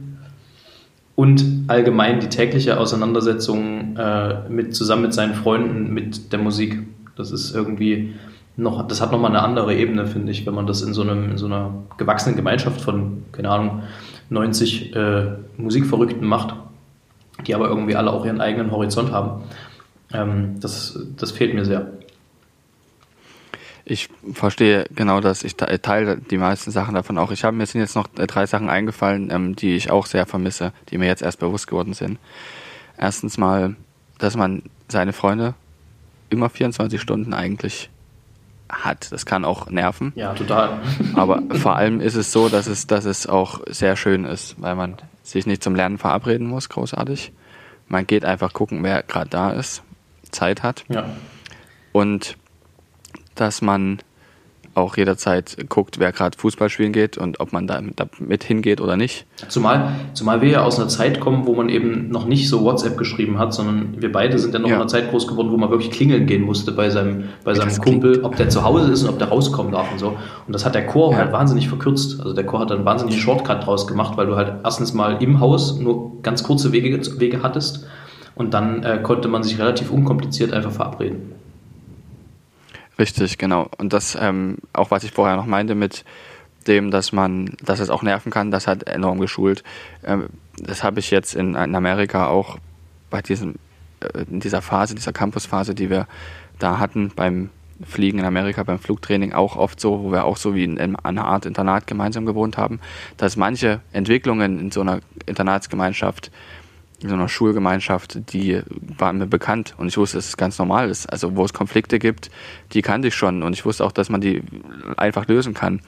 Und allgemein die tägliche Auseinandersetzung äh, mit, zusammen mit seinen Freunden mit der Musik. Das ist irgendwie noch, das hat nochmal eine andere Ebene, finde ich, wenn man das in so, einem, in so einer gewachsenen Gemeinschaft von, keine Ahnung, 90 äh, Musikverrückten macht, die aber irgendwie alle auch ihren eigenen Horizont haben. Ähm, das, das fehlt mir sehr. Ich verstehe genau das. Ich teile die meisten Sachen davon auch. Ich habe mir sind jetzt noch drei Sachen eingefallen, ähm, die ich auch sehr vermisse, die mir jetzt erst bewusst geworden sind. Erstens mal, dass man seine Freunde immer 24 Stunden eigentlich hat. Das kann auch nerven. Ja, total. Aber vor allem ist es so, dass es, dass es auch sehr schön ist, weil man sich nicht zum Lernen verabreden muss, großartig. Man geht einfach gucken, wer gerade da ist, Zeit hat. Ja. Und dass man auch jederzeit guckt, wer gerade Fußball spielen geht und ob man da mit hingeht oder nicht. Zumal, zumal wir ja aus einer Zeit kommen, wo man eben noch nicht so WhatsApp geschrieben hat, sondern wir beide sind ja noch ja. in einer Zeit groß geworden, wo man wirklich klingeln gehen musste bei seinem, bei seinem Kumpel, klingt. ob der zu Hause ist und ob der rauskommen darf und so. Und das hat der Chor ja. halt wahnsinnig verkürzt. Also der Chor hat einen wahnsinnigen Shortcut draus gemacht, weil du halt erstens mal im Haus nur ganz kurze Wege, Wege hattest und dann äh, konnte man sich relativ unkompliziert einfach verabreden. Richtig, genau. Und das, ähm, auch was ich vorher noch meinte mit dem, dass man, dass es auch nerven kann, das hat enorm geschult. Ähm, das habe ich jetzt in, in, Amerika auch bei diesem, äh, in dieser Phase, dieser Campusphase, die wir da hatten beim Fliegen in Amerika, beim Flugtraining auch oft so, wo wir auch so wie in, in einer Art Internat gemeinsam gewohnt haben, dass manche Entwicklungen in so einer Internatsgemeinschaft in so einer Schulgemeinschaft, die war mir bekannt und ich wusste, dass es ganz normal ist. Also wo es Konflikte gibt, die kannte ich schon und ich wusste auch, dass man die einfach lösen kann.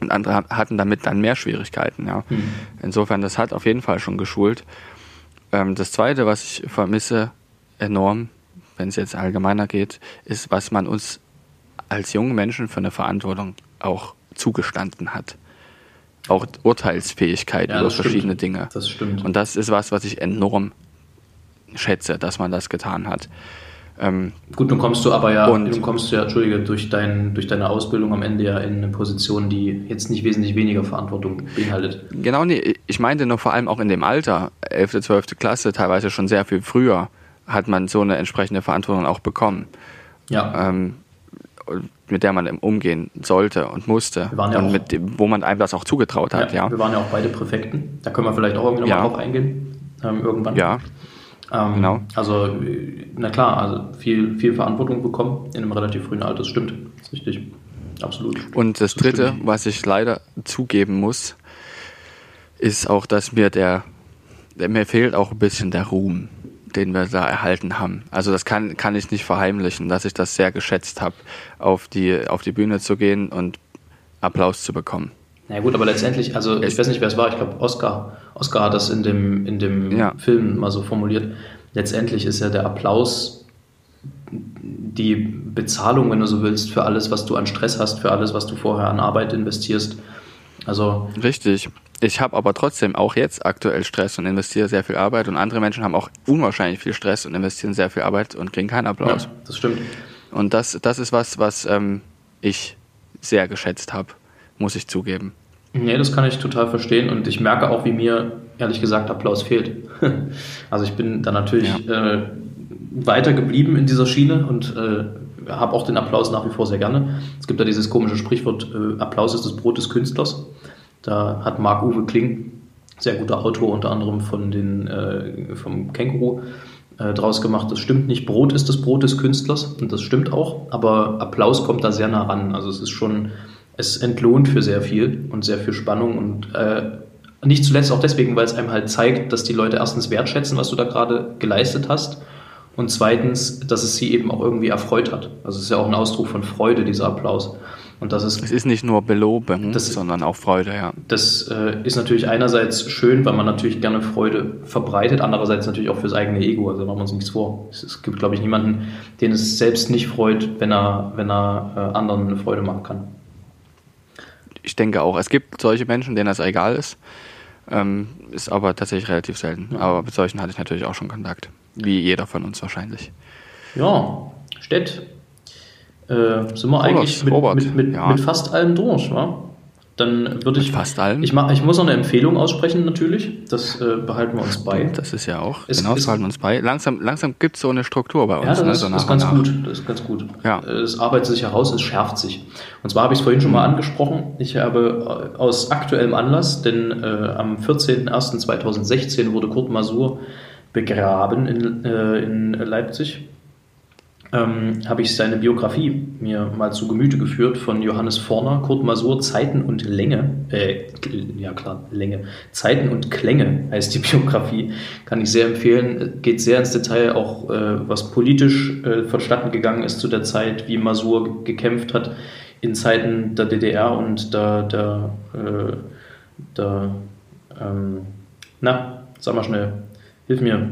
Und andere hatten damit dann mehr Schwierigkeiten. Ja. Mhm. Insofern, das hat auf jeden Fall schon geschult. Ähm, das Zweite, was ich vermisse enorm, wenn es jetzt allgemeiner geht, ist, was man uns als junge Menschen für eine Verantwortung auch zugestanden hat auch Urteilsfähigkeit ja, über verschiedene stimmt. Dinge. Das stimmt. Und das ist was, was ich enorm schätze, dass man das getan hat. Ähm, Gut, nun kommst du aber ja, und, nun kommst du ja, Entschuldige, durch, dein, durch deine Ausbildung am Ende ja in eine Position, die jetzt nicht wesentlich weniger Verantwortung beinhaltet. Genau, nee, ich meinte nur vor allem auch in dem Alter, 11., 12. Klasse, teilweise schon sehr viel früher, hat man so eine entsprechende Verantwortung auch bekommen. Ja. Ähm, mit der man umgehen sollte und musste ja und mit dem, wo man einem das auch zugetraut hat. Ja, ja, Wir waren ja auch beide Präfekten. Da können wir vielleicht auch irgendwie nochmal ja. drauf eingehen. Ähm, irgendwann. Ja. Ähm, genau. Also, na klar, also viel, viel Verantwortung bekommen in einem relativ frühen Alter. Das stimmt. Das ist richtig. Absolut. Und das, das Dritte, stimmt. was ich leider zugeben muss, ist auch, dass mir der, der mir fehlt auch ein bisschen der Ruhm den wir da erhalten haben. Also das kann, kann ich nicht verheimlichen, dass ich das sehr geschätzt habe, auf die, auf die Bühne zu gehen und Applaus zu bekommen. Na ja, gut, aber letztendlich, also ich weiß nicht, wer es war, ich glaube Oscar, Oscar hat das in dem, in dem ja. Film mal so formuliert. Letztendlich ist ja der Applaus die Bezahlung, wenn du so willst, für alles, was du an Stress hast, für alles, was du vorher an Arbeit investierst. Also Richtig. Ich habe aber trotzdem auch jetzt aktuell Stress und investiere sehr viel Arbeit und andere Menschen haben auch unwahrscheinlich viel Stress und investieren sehr viel Arbeit und kriegen keinen Applaus. Ja, das stimmt. Und das, das ist was, was ähm, ich sehr geschätzt habe, muss ich zugeben. Nee, das kann ich total verstehen und ich merke auch, wie mir ehrlich gesagt Applaus fehlt. also ich bin da natürlich ja. äh, weiter geblieben in dieser Schiene und äh, habe auch den Applaus nach wie vor sehr gerne. Es gibt ja dieses komische Sprichwort, äh, Applaus ist das Brot des Künstlers. Da hat Marc-Uwe Kling, sehr guter Autor, unter anderem von den, äh, vom Känguru, äh, draus gemacht. Das stimmt nicht. Brot ist das Brot des Künstlers und das stimmt auch, aber Applaus kommt da sehr nah ran. Also es ist schon, es entlohnt für sehr viel und sehr viel Spannung und äh, nicht zuletzt auch deswegen, weil es einem halt zeigt, dass die Leute erstens wertschätzen, was du da gerade geleistet hast und zweitens, dass es sie eben auch irgendwie erfreut hat. Also es ist ja auch ein Ausdruck von Freude, dieser Applaus. Und das ist, es ist nicht nur Belobung, das, sondern auch Freude, ja. Das äh, ist natürlich einerseits schön, weil man natürlich gerne Freude verbreitet, andererseits natürlich auch fürs eigene Ego, also machen wir uns nichts vor. Es, es gibt, glaube ich, niemanden, den es selbst nicht freut, wenn er, wenn er äh, anderen eine Freude machen kann. Ich denke auch, es gibt solche Menschen, denen das egal ist. Ähm, ist aber tatsächlich relativ selten. Ja. Aber mit solchen hatte ich natürlich auch schon Kontakt. Wie jeder von uns wahrscheinlich. Ja, Stett. Äh, sind wir Robert, eigentlich mit, Robert, mit, mit, ja. mit fast allem durch, wa? Dann würde ich. fast allem? Ich, mach, ich muss noch eine Empfehlung aussprechen, natürlich. Das äh, behalten wir uns bei. Das ist ja auch. Es genau, das halten wir uns bei. Langsam, langsam gibt es so eine Struktur bei uns. Ja, das ne? ist, so das ist ganz nach. gut. Das ist ganz gut. Ja. Es arbeitet sich heraus, es schärft sich. Und zwar habe ich es vorhin schon mal angesprochen. Ich habe äh, aus aktuellem Anlass, denn äh, am 14.01.2016 wurde Kurt Masur begraben in, äh, in Leipzig. Ähm, habe ich seine Biografie mir mal zu Gemüte geführt von Johannes Forner, Kurt Masur, Zeiten und Länge, äh, ja klar, Länge, Zeiten und Klänge heißt die Biografie, kann ich sehr empfehlen, geht sehr ins Detail, auch äh, was politisch äh, vonstatten gegangen ist zu der Zeit, wie Masur gekämpft hat in Zeiten der DDR und der, der, äh, der ähm, na, sag mal schnell, hilf mir,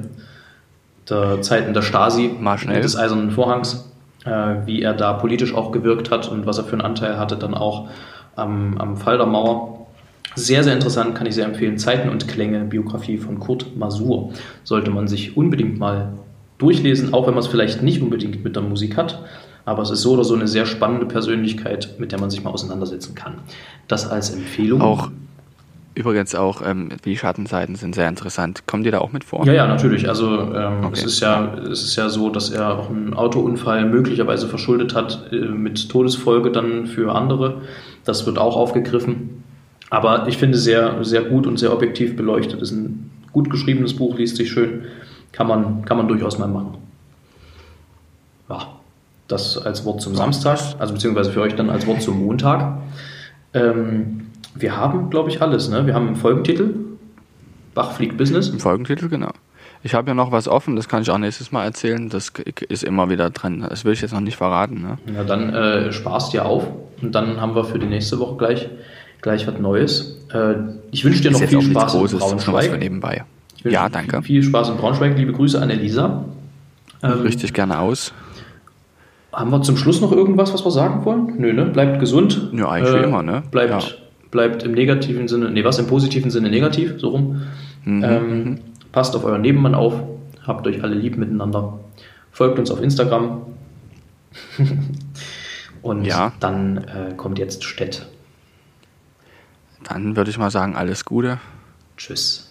der Zeiten der Stasi, des Eisernen Vorhangs, äh, wie er da politisch auch gewirkt hat und was er für einen Anteil hatte dann auch am, am Fall der Mauer. Sehr, sehr interessant, kann ich sehr empfehlen. Zeiten und Klänge, Biografie von Kurt Masur. Sollte man sich unbedingt mal durchlesen, auch wenn man es vielleicht nicht unbedingt mit der Musik hat. Aber es ist so oder so eine sehr spannende Persönlichkeit, mit der man sich mal auseinandersetzen kann. Das als Empfehlung. Auch übrigens auch ähm, die Schattenseiten sind sehr interessant. Kommen die da auch mit vor? Ja, ja, natürlich. Also ähm, Okay. es, ist ja, es ist ja so, dass er auch einen Autounfall möglicherweise verschuldet hat äh, mit Todesfolge dann für andere. Das wird auch aufgegriffen. Aber ich finde sehr, sehr gut und sehr objektiv beleuchtet. Ist ein gut geschriebenes Buch, liest sich schön. Kann man, kann man durchaus mal machen. Ja, das als Wort zum Samstag, also beziehungsweise für euch dann als Wort zum Montag. Ähm, wir haben, glaube ich, alles. Ne? Wir haben einen Folgentitel. Bach fliegt Business. Im Folgentitel, genau. Ich habe ja noch was offen, das kann ich auch nächstes Mal erzählen. Das ist immer wieder drin. Das will ich jetzt noch nicht verraten. Ne? Ja, dann äh, sparst dir auf und dann haben wir für die nächste Woche gleich, gleich was Neues. Äh, ich wünsche dir noch viel Spaß in Großes, für Braunschweig. nebenbei. Ja, danke. Viel, viel Spaß in Braunschweig. Liebe Grüße an Elisa. Ähm, Richtig gerne aus. Haben wir zum Schluss noch irgendwas, was wir sagen wollen? Nö, ne? Bleibt gesund. Ja, eigentlich wie immer, ne? Bleibt, Ja. Bleibt im negativen Sinne, nee, was im positiven Sinne negativ, so rum. Mhm, Ähm, passt auf euren Nebenmann auf. Habt euch alle lieb miteinander. Folgt uns auf Instagram. Und Ja. dann äh, kommt jetzt Stett. Dann würde ich mal sagen, alles Gute. Tschüss.